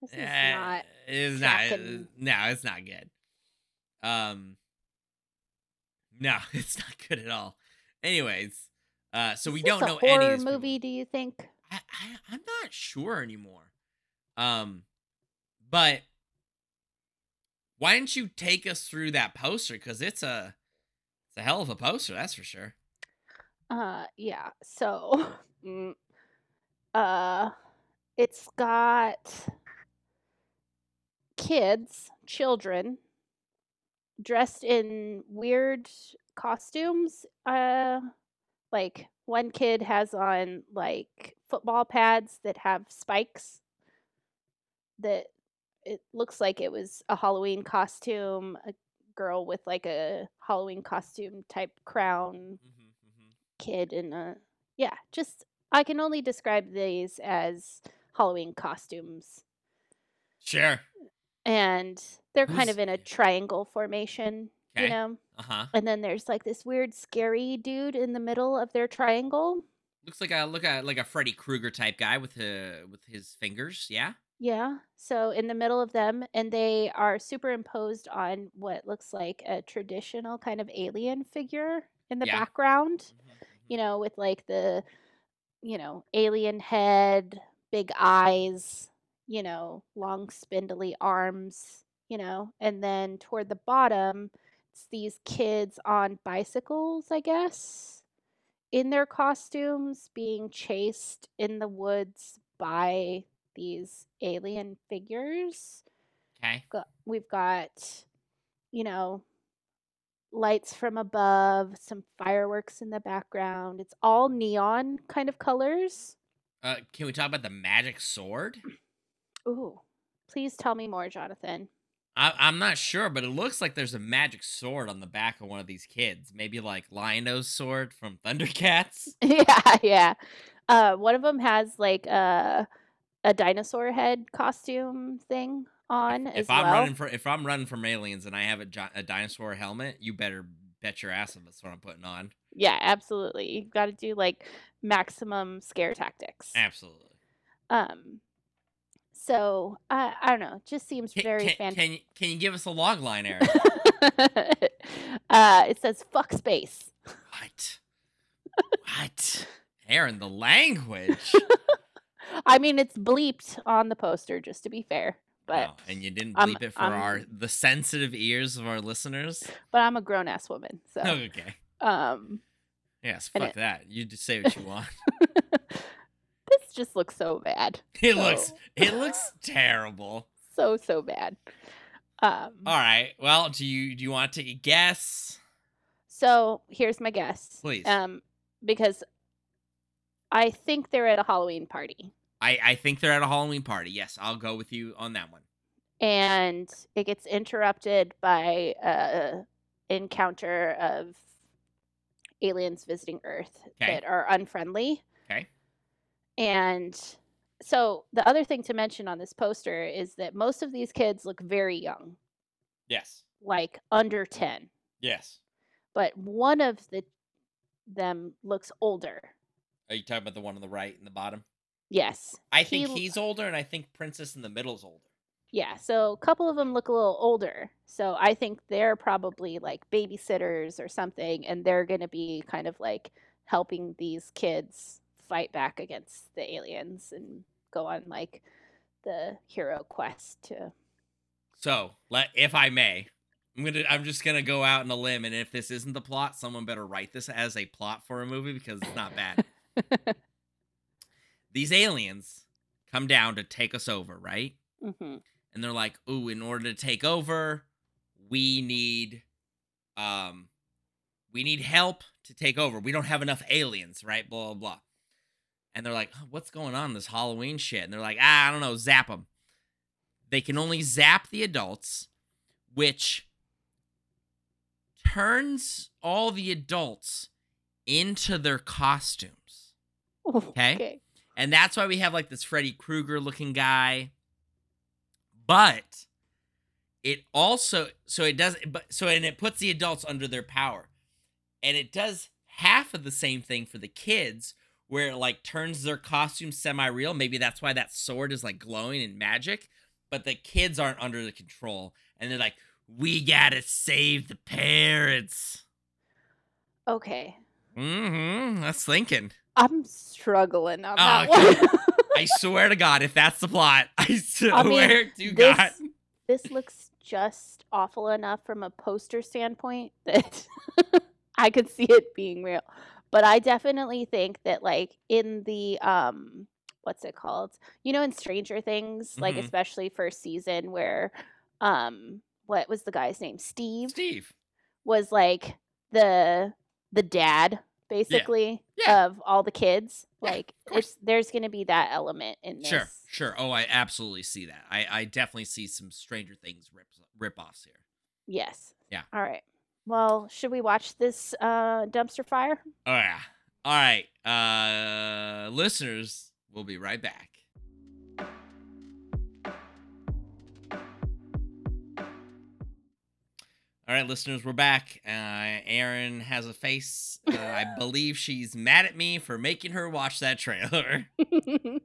this is eh, not. It's not. No, it's not good. Um, no, *laughs* it's not good at all. Anyways, uh, so is we don't know horror any these people. movie. Do you think? I, I I'm not sure anymore. Um, but why didn't you take us through that poster? Because it's a it's a hell of a poster, that's for sure. Uh, yeah. So, *laughs* mm, uh it's got kids, children dressed in weird costumes. Uh like one kid has on like football pads that have spikes that it looks like it was a Halloween costume, a girl with like a Halloween costume type crown hmm hmm kid and a yeah, just I can only describe these as Halloween costumes. Sure. And they're kind Who's of in a triangle formation, you okay? know? Uh huh. And then there's like this weird scary dude in the middle of their triangle. Looks like a look at like a Freddy Krueger type guy with uh with his fingers. Yeah. Yeah. So in the middle of them, and they are superimposed on what looks like a traditional kind of alien figure in the Yeah. background, hmm you know, with like the, you know, alien head, big eyes, you know, long spindly arms, you know, and then toward the bottom, it's these kids on bicycles, I guess, in their costumes being chased in the woods by these alien figures. Okay. We've got, you know, lights from above, some fireworks in the background. It's all neon kind of colors. Uh, can we talk about the magic sword? Ooh, please tell me more, Jonathan. I, I'm not sure, but it looks like there's a magic sword on the back of one of these kids. Maybe like Lion-O's sword from Thundercats. *laughs* yeah, yeah. Uh, one of them has like a a dinosaur head costume thing on if as I'm well. running for if I'm running from aliens and I have a, a dinosaur helmet, you better bet your ass if that's what I'm putting on. Yeah, absolutely. You've got to do like maximum scare tactics. Absolutely. Um, so I I don't know. It just seems Can very can fan. can, can you give us a log line, *laughs* Aaron? *laughs* uh, it says fuck space. what? What? Aaron, the language. *laughs* I mean, it's bleeped on the poster, just to be fair. But Oh, and you didn't bleep it for our the sensitive ears of our listeners. but I'm a grown ass woman, so Okay. um, Yes, fuck it that. You just say what you want. This just looks so bad, *laughs* It looks it looks terrible. *laughs* so so bad. Um, All right. Well, do you do you want to take a guess? so here's my guess. Please. Um, because I think they're at a Halloween party. I I think they're at a Halloween party. Yes, I'll go with you on that one. and it gets interrupted by a encounter of aliens visiting Earth Okay. that are unfriendly. Okay. And so the other thing to mention on this poster is that most of these kids look very young, Yes. like under 10, Yes. but one of the them looks older. Are you talking about the one on the right and the bottom? Yes. I think l- he's older, and I think Princess in the middle's older. Yeah, so a couple of them look a little older. So I think they're probably like babysitters or something, and they're going to be kind of like helping these kids fight back against the aliens and go on like the hero quest to. So, let if I may, I'm gonna I'm just gonna go out on a limb, and if this isn't the plot, someone better write this as a plot for a movie because it's not bad. *laughs* These aliens come down to take us over, right? mm-hmm. And they're like, "Ooh, in order to take over, we need um we need help to take over. We don't have enough aliens, right? Blah blah blah." And they're like, "Oh, "What's going on this Halloween shit?" And they're like, "Ah, I don't know, zap them." They can only zap the adults, which turns all the adults into their costumes. Okay. And that's why we have like this Freddy Krueger looking guy. But it also so it does but so and it puts the adults under their power. And it does half of the same thing for the kids where it like turns their costume semi-real. Maybe that's why that sword is like glowing and magic, but the kids aren't under the control and they're like we got to save the parents. Okay. Mhm. That's thinking. I'm struggling on Oh, that okay. one. *laughs* I swear to God, if that's the plot, I swear I *laughs* mean, to this God. this looks just awful enough from a poster standpoint that *laughs* I could see it being real. But I definitely think that like in the um what's it called? You know, in Stranger Things, like Mhm. especially first season where um what was the guy's name? Steve Steve. was like the the dad basically Yeah. of all the kids. Yeah, Like of course. it's there's gonna be that element in this. Sure, sure. Oh, I absolutely see that. I, I definitely see some Stranger Things rips rip offs here. Yes. Yeah. All right. Well, should we watch this uh dumpster fire? Oh yeah. All right, uh, listeners, we'll be right back. All right, listeners, we're back. Uh, Aaron has a face. Uh, I *laughs* believe she's mad at me for making her watch that trailer. *laughs*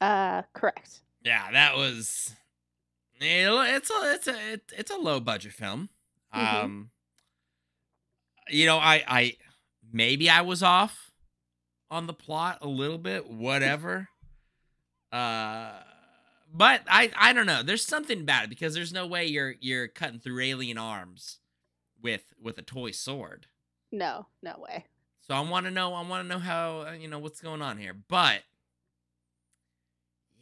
uh correct. Yeah, that was. It's a it's a it's a low budget film. Mhm. Um, you know, I I maybe I was off on the plot a little bit. Whatever. uh, but I I don't know. There's something about it because there's no way you're you're cutting through alien arms with with a toy sword. No, no way. So I want to know. I want to know how uh, you know what's going on here. But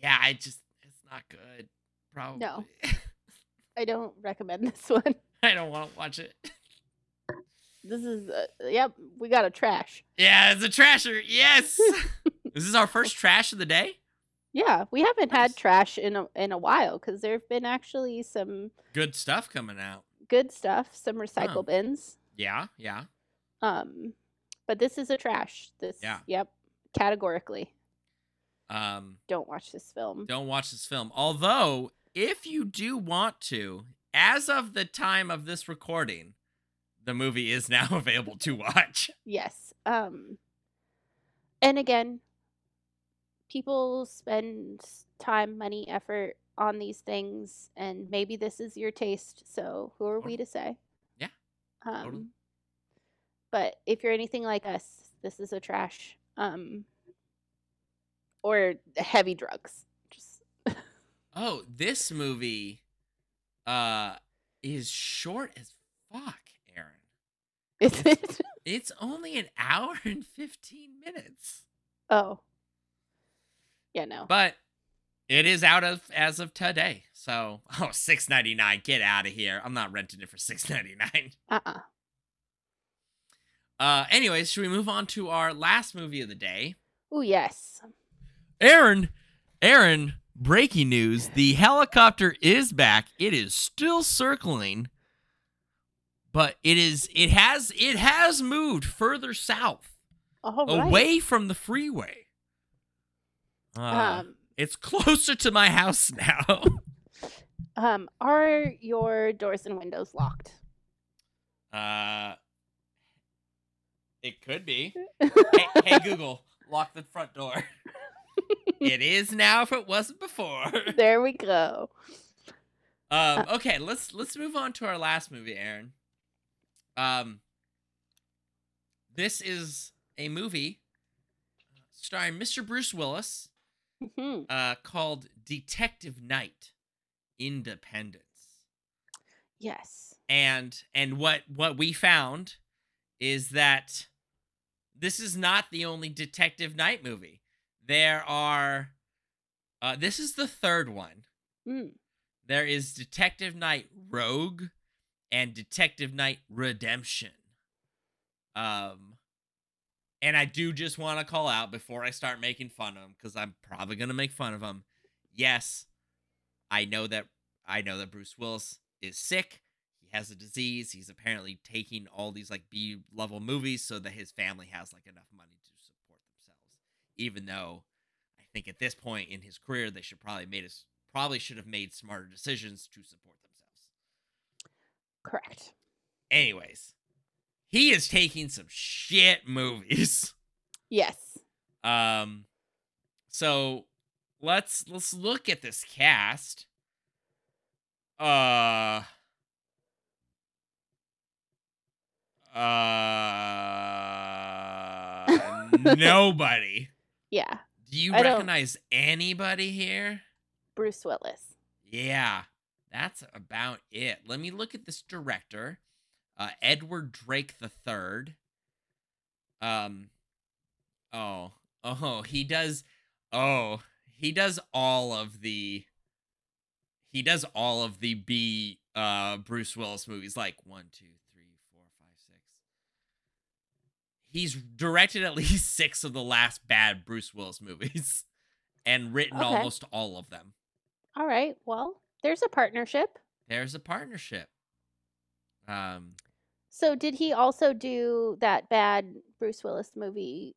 yeah, I just it's not good. Probably. No, *laughs* I don't recommend this *laughs* one. *laughs* I don't want to watch it. This is uh, yep, we got a trash. Yeah, it's a trasher. Yes. *laughs* this is our first trash of the day. Yeah, we haven't Nice. had trash in a in a while because there've been actually some Good stuff coming out. good stuff, some recycle Huh. bins. Yeah, yeah. Um, but this is a trash. This, Yeah. yep, categorically, Um, don't watch this film. don't watch this film. Although, if you do want to, as of the time of this recording, the movie is *laughs* now available to watch. Yes. Um, and again, people spend time, money, effort on these things, and maybe this is your taste. So who are we to say? Yeah, Um, totally. but if you're anything like us, this is a trash. Um, or heavy drugs. Just Oh, this movie uh is short as fuck, Aaron. is it? *laughs* It's only an hour and 15 minutes. Oh. Yeah, no. But it is out of as of today. So, *laughs* oh, 6.99. Get out of here. I'm not renting it for 6.99. Uh-uh. Uh anyways, should we move on to our last movie of the day? Oh yes. Aaron, Aaron, breaking news. The helicopter is back. It is still circling. But it is it has it has moved further south, right. away from the freeway. Uh, Um, it's closer to my house *laughs* now. um, are your doors and windows locked? Uh it could be. *laughs* hey, hey Google, lock the front door. *laughs* it is now if it wasn't before. *laughs* there we go. Um, okay, let's let's move on to our last movie, Aaron. Um, this is a movie starring Mr. Bruce Willis, hmm uh, called Detective Knight: Independence. Yes. And and what what we found is that this is not the only Detective Knight movie. There are, uh, this is the third one. Mm. there is Detective Knight Rogue and Detective Knight Redemption. Um and I do just want to call out before I start making fun of him cuz I'm probably going to make fun of him. Yes, I know that I know that Bruce Willis is sick. He has a disease. He's apparently taking all these like B level movies so that his family has like enough money to support themselves. Even though I think at this point in his career they should probably made us probably should have made smarter decisions to support themselves. Correct. Anyways, he is taking some shit movies. *laughs* Yes. Um so let's let's look at this cast. Uh uh *laughs* nobody. Yeah. Do you I don't- recognize anybody here? Bruce Willis. Yeah, that's about it. Let me look at this director, uh, Edward Drake the Third. Um, oh, oh, he does. Oh, he does all of the he does all of the B uh Bruce Willis movies like one, two, three, four, five, six. He's directed at least *laughs* six of the last bad Bruce Willis movies *laughs* and written Okay. almost all of them. All right. Well, there's a partnership. There's a partnership. Um So did he also do that bad Bruce Willis movie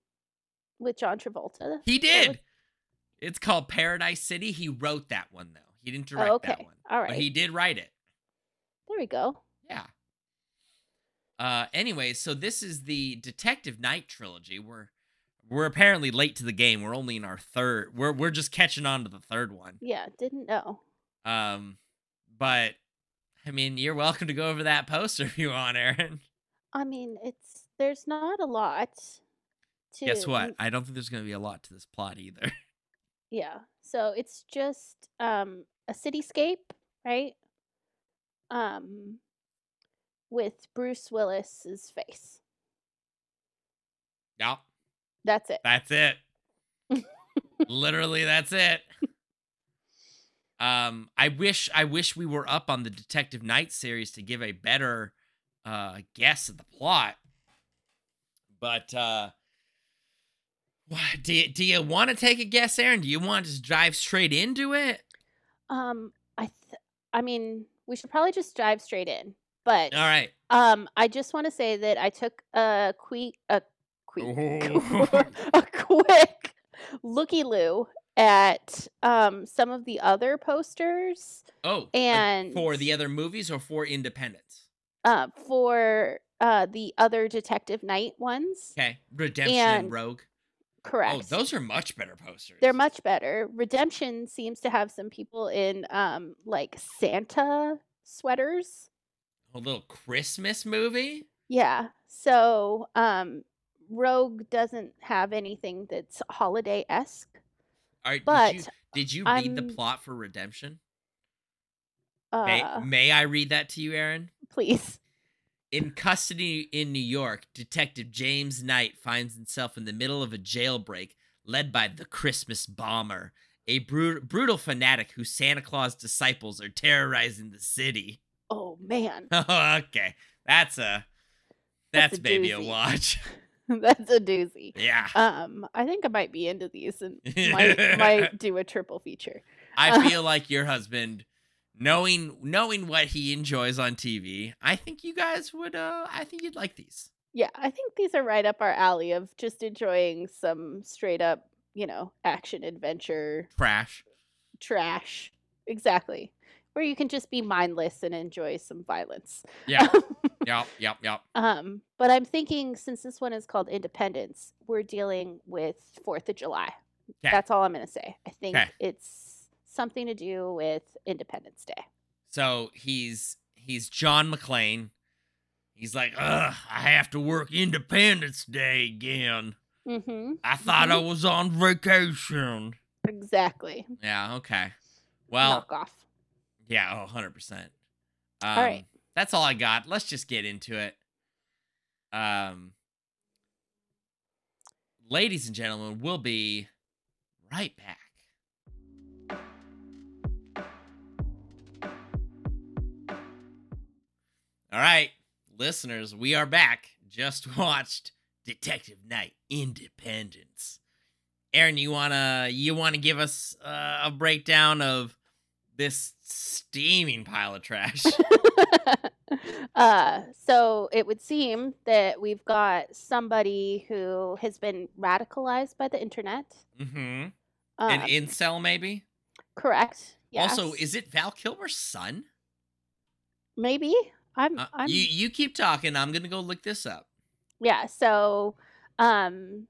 with John Travolta? he did. was- It's called Paradise City. He wrote that one though. He didn't direct Oh, that one. All But he did write it. There we go. Yeah. Uh anyway, so this is the Detective Knight trilogy. We're we're apparently late to the game. We're only in our third. We're we're just catching on to the third one. Yeah, didn't know. Um but I mean, you're welcome to go over that poster if you want, Aaron. I mean, it's there's not a lot to Guess what? I don't think there's going to be a lot to this plot either. *laughs* Yeah. So it's just um a cityscape, right? Um with Bruce Willis's face. yep. That's it. That's it. *laughs* Literally, that's it. Um, I wish I wish we were up on the Detective Knight series to give a better uh guess at the plot. But uh do you, do you want to take a guess, Aaron? Do you want to just drive straight into it? Um I th- I mean, we should probably just dive straight in. But All right. um I just want to say that I took a quick a quick Oh. *laughs* *laughs* a quick looky loo at um some of the other posters Oh, and for the other movies or for Independence? uh for uh the other detective Knight ones Okay, Redemption and, And- Rogue. correct Oh, those are much better posters. they're much better redemption seems to have some people in um like santa sweaters a little Christmas movie. yeah so um rogue doesn't have anything that's holiday-esque All right, but did you, did you read the I'm- plot for Redemption? uh May, may I read that to you, Aaron? please In custody in New York, Detective James Knight finds himself in the middle of a jailbreak led by the Christmas bomber, a bru- brutal fanatic whose Santa Claus disciples are terrorizing the city. Oh man Oh, *laughs* okay. That's a That's that's, a maybe a watch. *laughs* *laughs* that's a doozy Yeah. um i think i might be into these and might might do a triple feature I feel like your husband knowing knowing what he enjoys on TV, I think you guys would uh I think you'd like these. Yeah, I think these are right up our alley of just enjoying some straight up, you know, action adventure Trash. trash. Exactly. Where you can just be mindless and enjoy some violence. Yeah. *laughs* yep, yep, yep. um, but I'm thinking since this one is called Independence, we're dealing with 4th of July. 'Kay. That's all I'm going to say. I think 'Kay. it's something to do with Independence Day. So he's he's John McClane. He's like, ugh, I have to work Independence Day again. Mm-hmm. I thought I was on vacation. Exactly. Yeah, okay. Well, Knock off. Yeah, oh, 100%. Um, All right. That's all I got. Let's just get into it. Um, ladies and gentlemen, we'll be right back. All right, listeners, we are back. Just *laughs* watched Detective Knight Independence. Aaron, you wanna you wanna give us uh, a breakdown of this steaming pile of trash? *laughs* uh, so it would seem that we've got somebody who has been radicalized by the internet. mm-hmm. Um, An incel, maybe. correct. Yes. Also, is it Val Kilmer's son? maybe I'm. Uh, I'm. you you keep talking. I'm gonna go look this up. Yeah. So, um,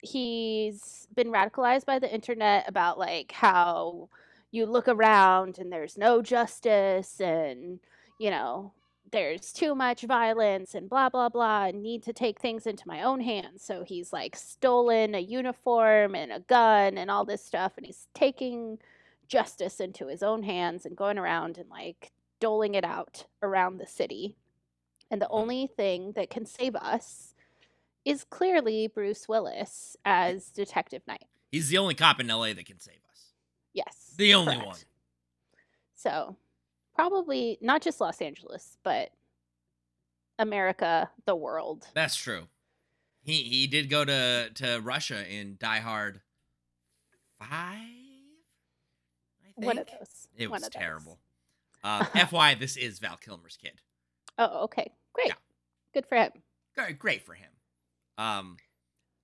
he's been radicalized by the internet about like how you look around and there's no justice and you know there's too much violence and blah blah blah and need to take things into my own hands so he's like stolen a uniform and a gun and all this stuff and he's taking justice into his own hands and going around and like doling it out around the city and the only thing that can save us is clearly Bruce Willis as Detective Knight. He's the only cop in LA that can save us. Yes. The only correct. one. So, probably not just Los Angeles, but America, the world. That's true. He he did go to to Russia in Die Hard five. I think One of those. it One was terrible. *laughs* Um, FY, this is Val Kilmer's kid. Oh, okay. Great. Yeah. Good for him. Great, great for him. Um,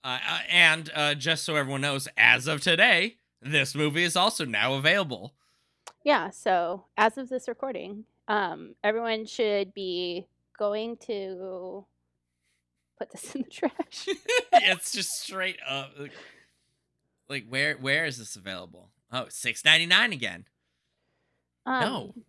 uh, uh, and uh, just so everyone knows, as of today, this movie is also now available. Yeah, so as of this recording, um, everyone should be going to put this *laughs* in the trash. *laughs* it's *laughs* just straight up. Like, like, where where is this available? Oh, six ninety nine again. No. Um,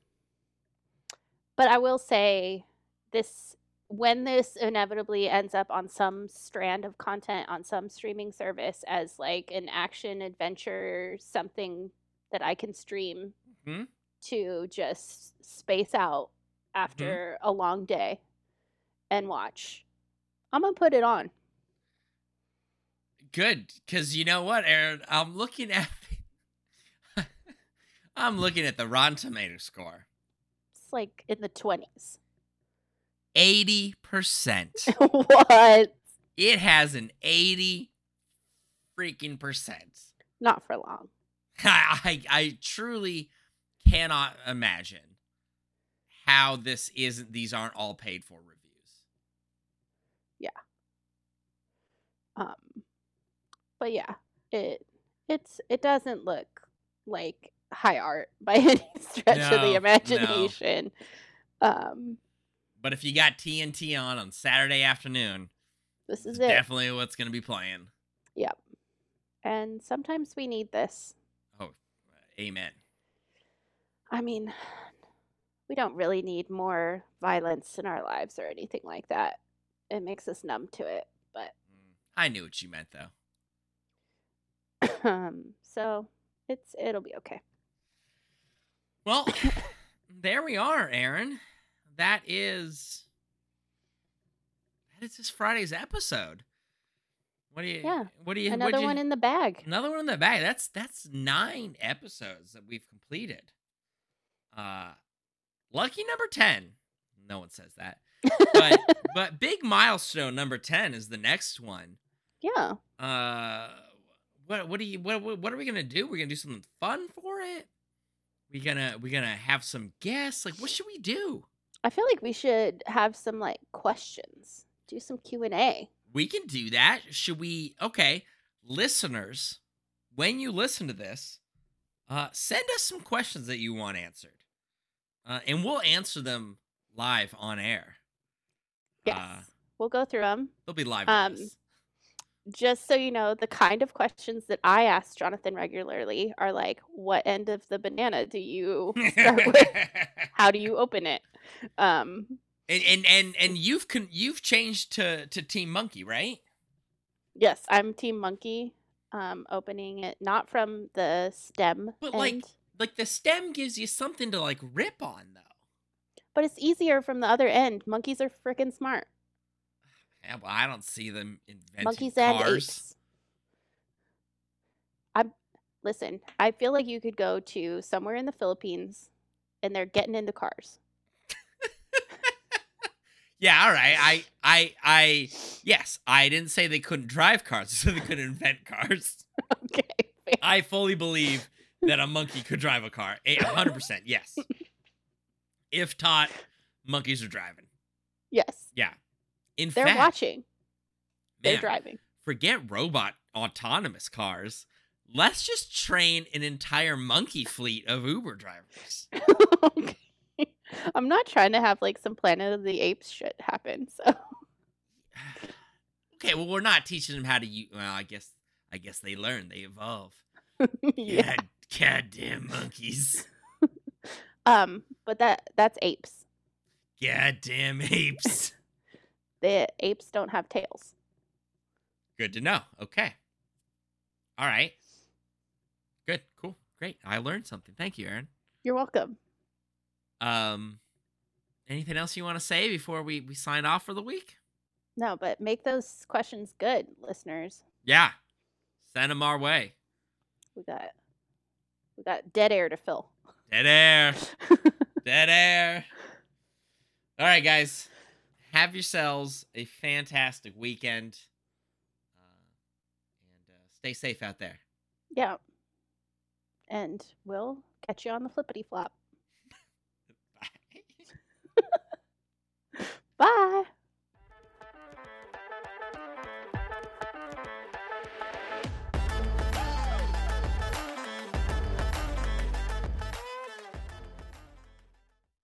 But I will say this when this inevitably ends up on some strand of content on some streaming service as like an action adventure something that I can stream Mhm. to just space out after a long day and watch. I'm going to put it on. Good, because you know what, Aaron? I'm looking at. *laughs* I'm looking at the Rotten Tomato score. It's like in the 20s. Eighty percent. *laughs* what? It has an eighty freaking percent. Not for long. *laughs* I, I truly cannot imagine how this isn't. These aren't all paid for reviews. Yeah. Um, but yeah, it it's it doesn't look like high art by *laughs* any stretch of No, the no. imagination. Um, But if you got TNT on on Saturday afternoon, this is it. definitely what's going to be playing. Yep. And sometimes we need this. Oh, amen. I mean, we don't really need more violence in our lives or anything like that. It makes us numb to it, but Mm, I knew what you meant though. um, *coughs* so it's it'll be okay. Well, *coughs* there we are, Aaron. That is that is this Friday's episode. What do you? Yeah, What do you? Another you- one in the bag. Another one in the bag. That's that's nine episodes that we've completed. Uh, lucky number ten. No one says that, but *laughs* but big milestone number ten is the next one. yeah. Uh, what what do you what what what are we gonna do? We're gonna do something fun for it. We gonna we gonna have some guests. Like, what should we do? I feel like we should have some like questions. Do some Q and A. We can do that. Should we? Okay, listeners, when you listen to this, uh, send us some questions that you want answered, uh, and we'll answer them live on air. Yes, Uh, we'll go through them. they'll be live. Um. Just so you know, the kind of questions that I ask Jonathan regularly are like, "What end of the banana do you start with? *laughs* How do you open it?" Um, and and and and you've con- you've changed to to Team Monkey, right? yes, I'm Team Monkey. Um, opening it not from the stem But, like, end, Like the stem gives you something to like rip on, though. but it's easier from the other end. Monkeys are freaking smart. Yeah, well, I don't see them inventing Monkeys and cars. apes. I'm listen. I feel like you could go to somewhere in the Philippines, and they're getting into cars. Yeah, all right. I, I, I. Yes, I didn't say they couldn't drive cars. *laughs* So they couldn't invent cars. *laughs* Okay. fair. I fully believe that a monkey could drive a car. A hundred percent. Yes. *laughs* If taught, monkeys are driving. Yes, Yeah. In they're fact, watching. They're man, driving. forget robot autonomous cars. Let's just train an entire monkey fleet of Uber drivers. okay. I'm not trying to have like some Planet of the Apes shit happen. So *sighs* Okay, well, we're not teaching them how to use. Well, I guess, I guess they learn, they evolve. *laughs* yeah. God, goddamn monkeys. *laughs* Um, but that that's apes. Goddamn apes. *laughs* The apes don't have tails. Good to know. Okay. All right. Good. Cool. Great. I learned something. Thank you, Aaron. You're welcome. Um, anything else you want to say before we we sign off for the week? No, but make those questions good, listeners. Yeah. Send them our way. We got we got dead air to fill. Dead air. *laughs* Dead air. All right, guys. Have yourselves a fantastic weekend. Uh, and uh, stay safe out there. Yeah. And we'll catch you on the flippity flop. *laughs* Bye.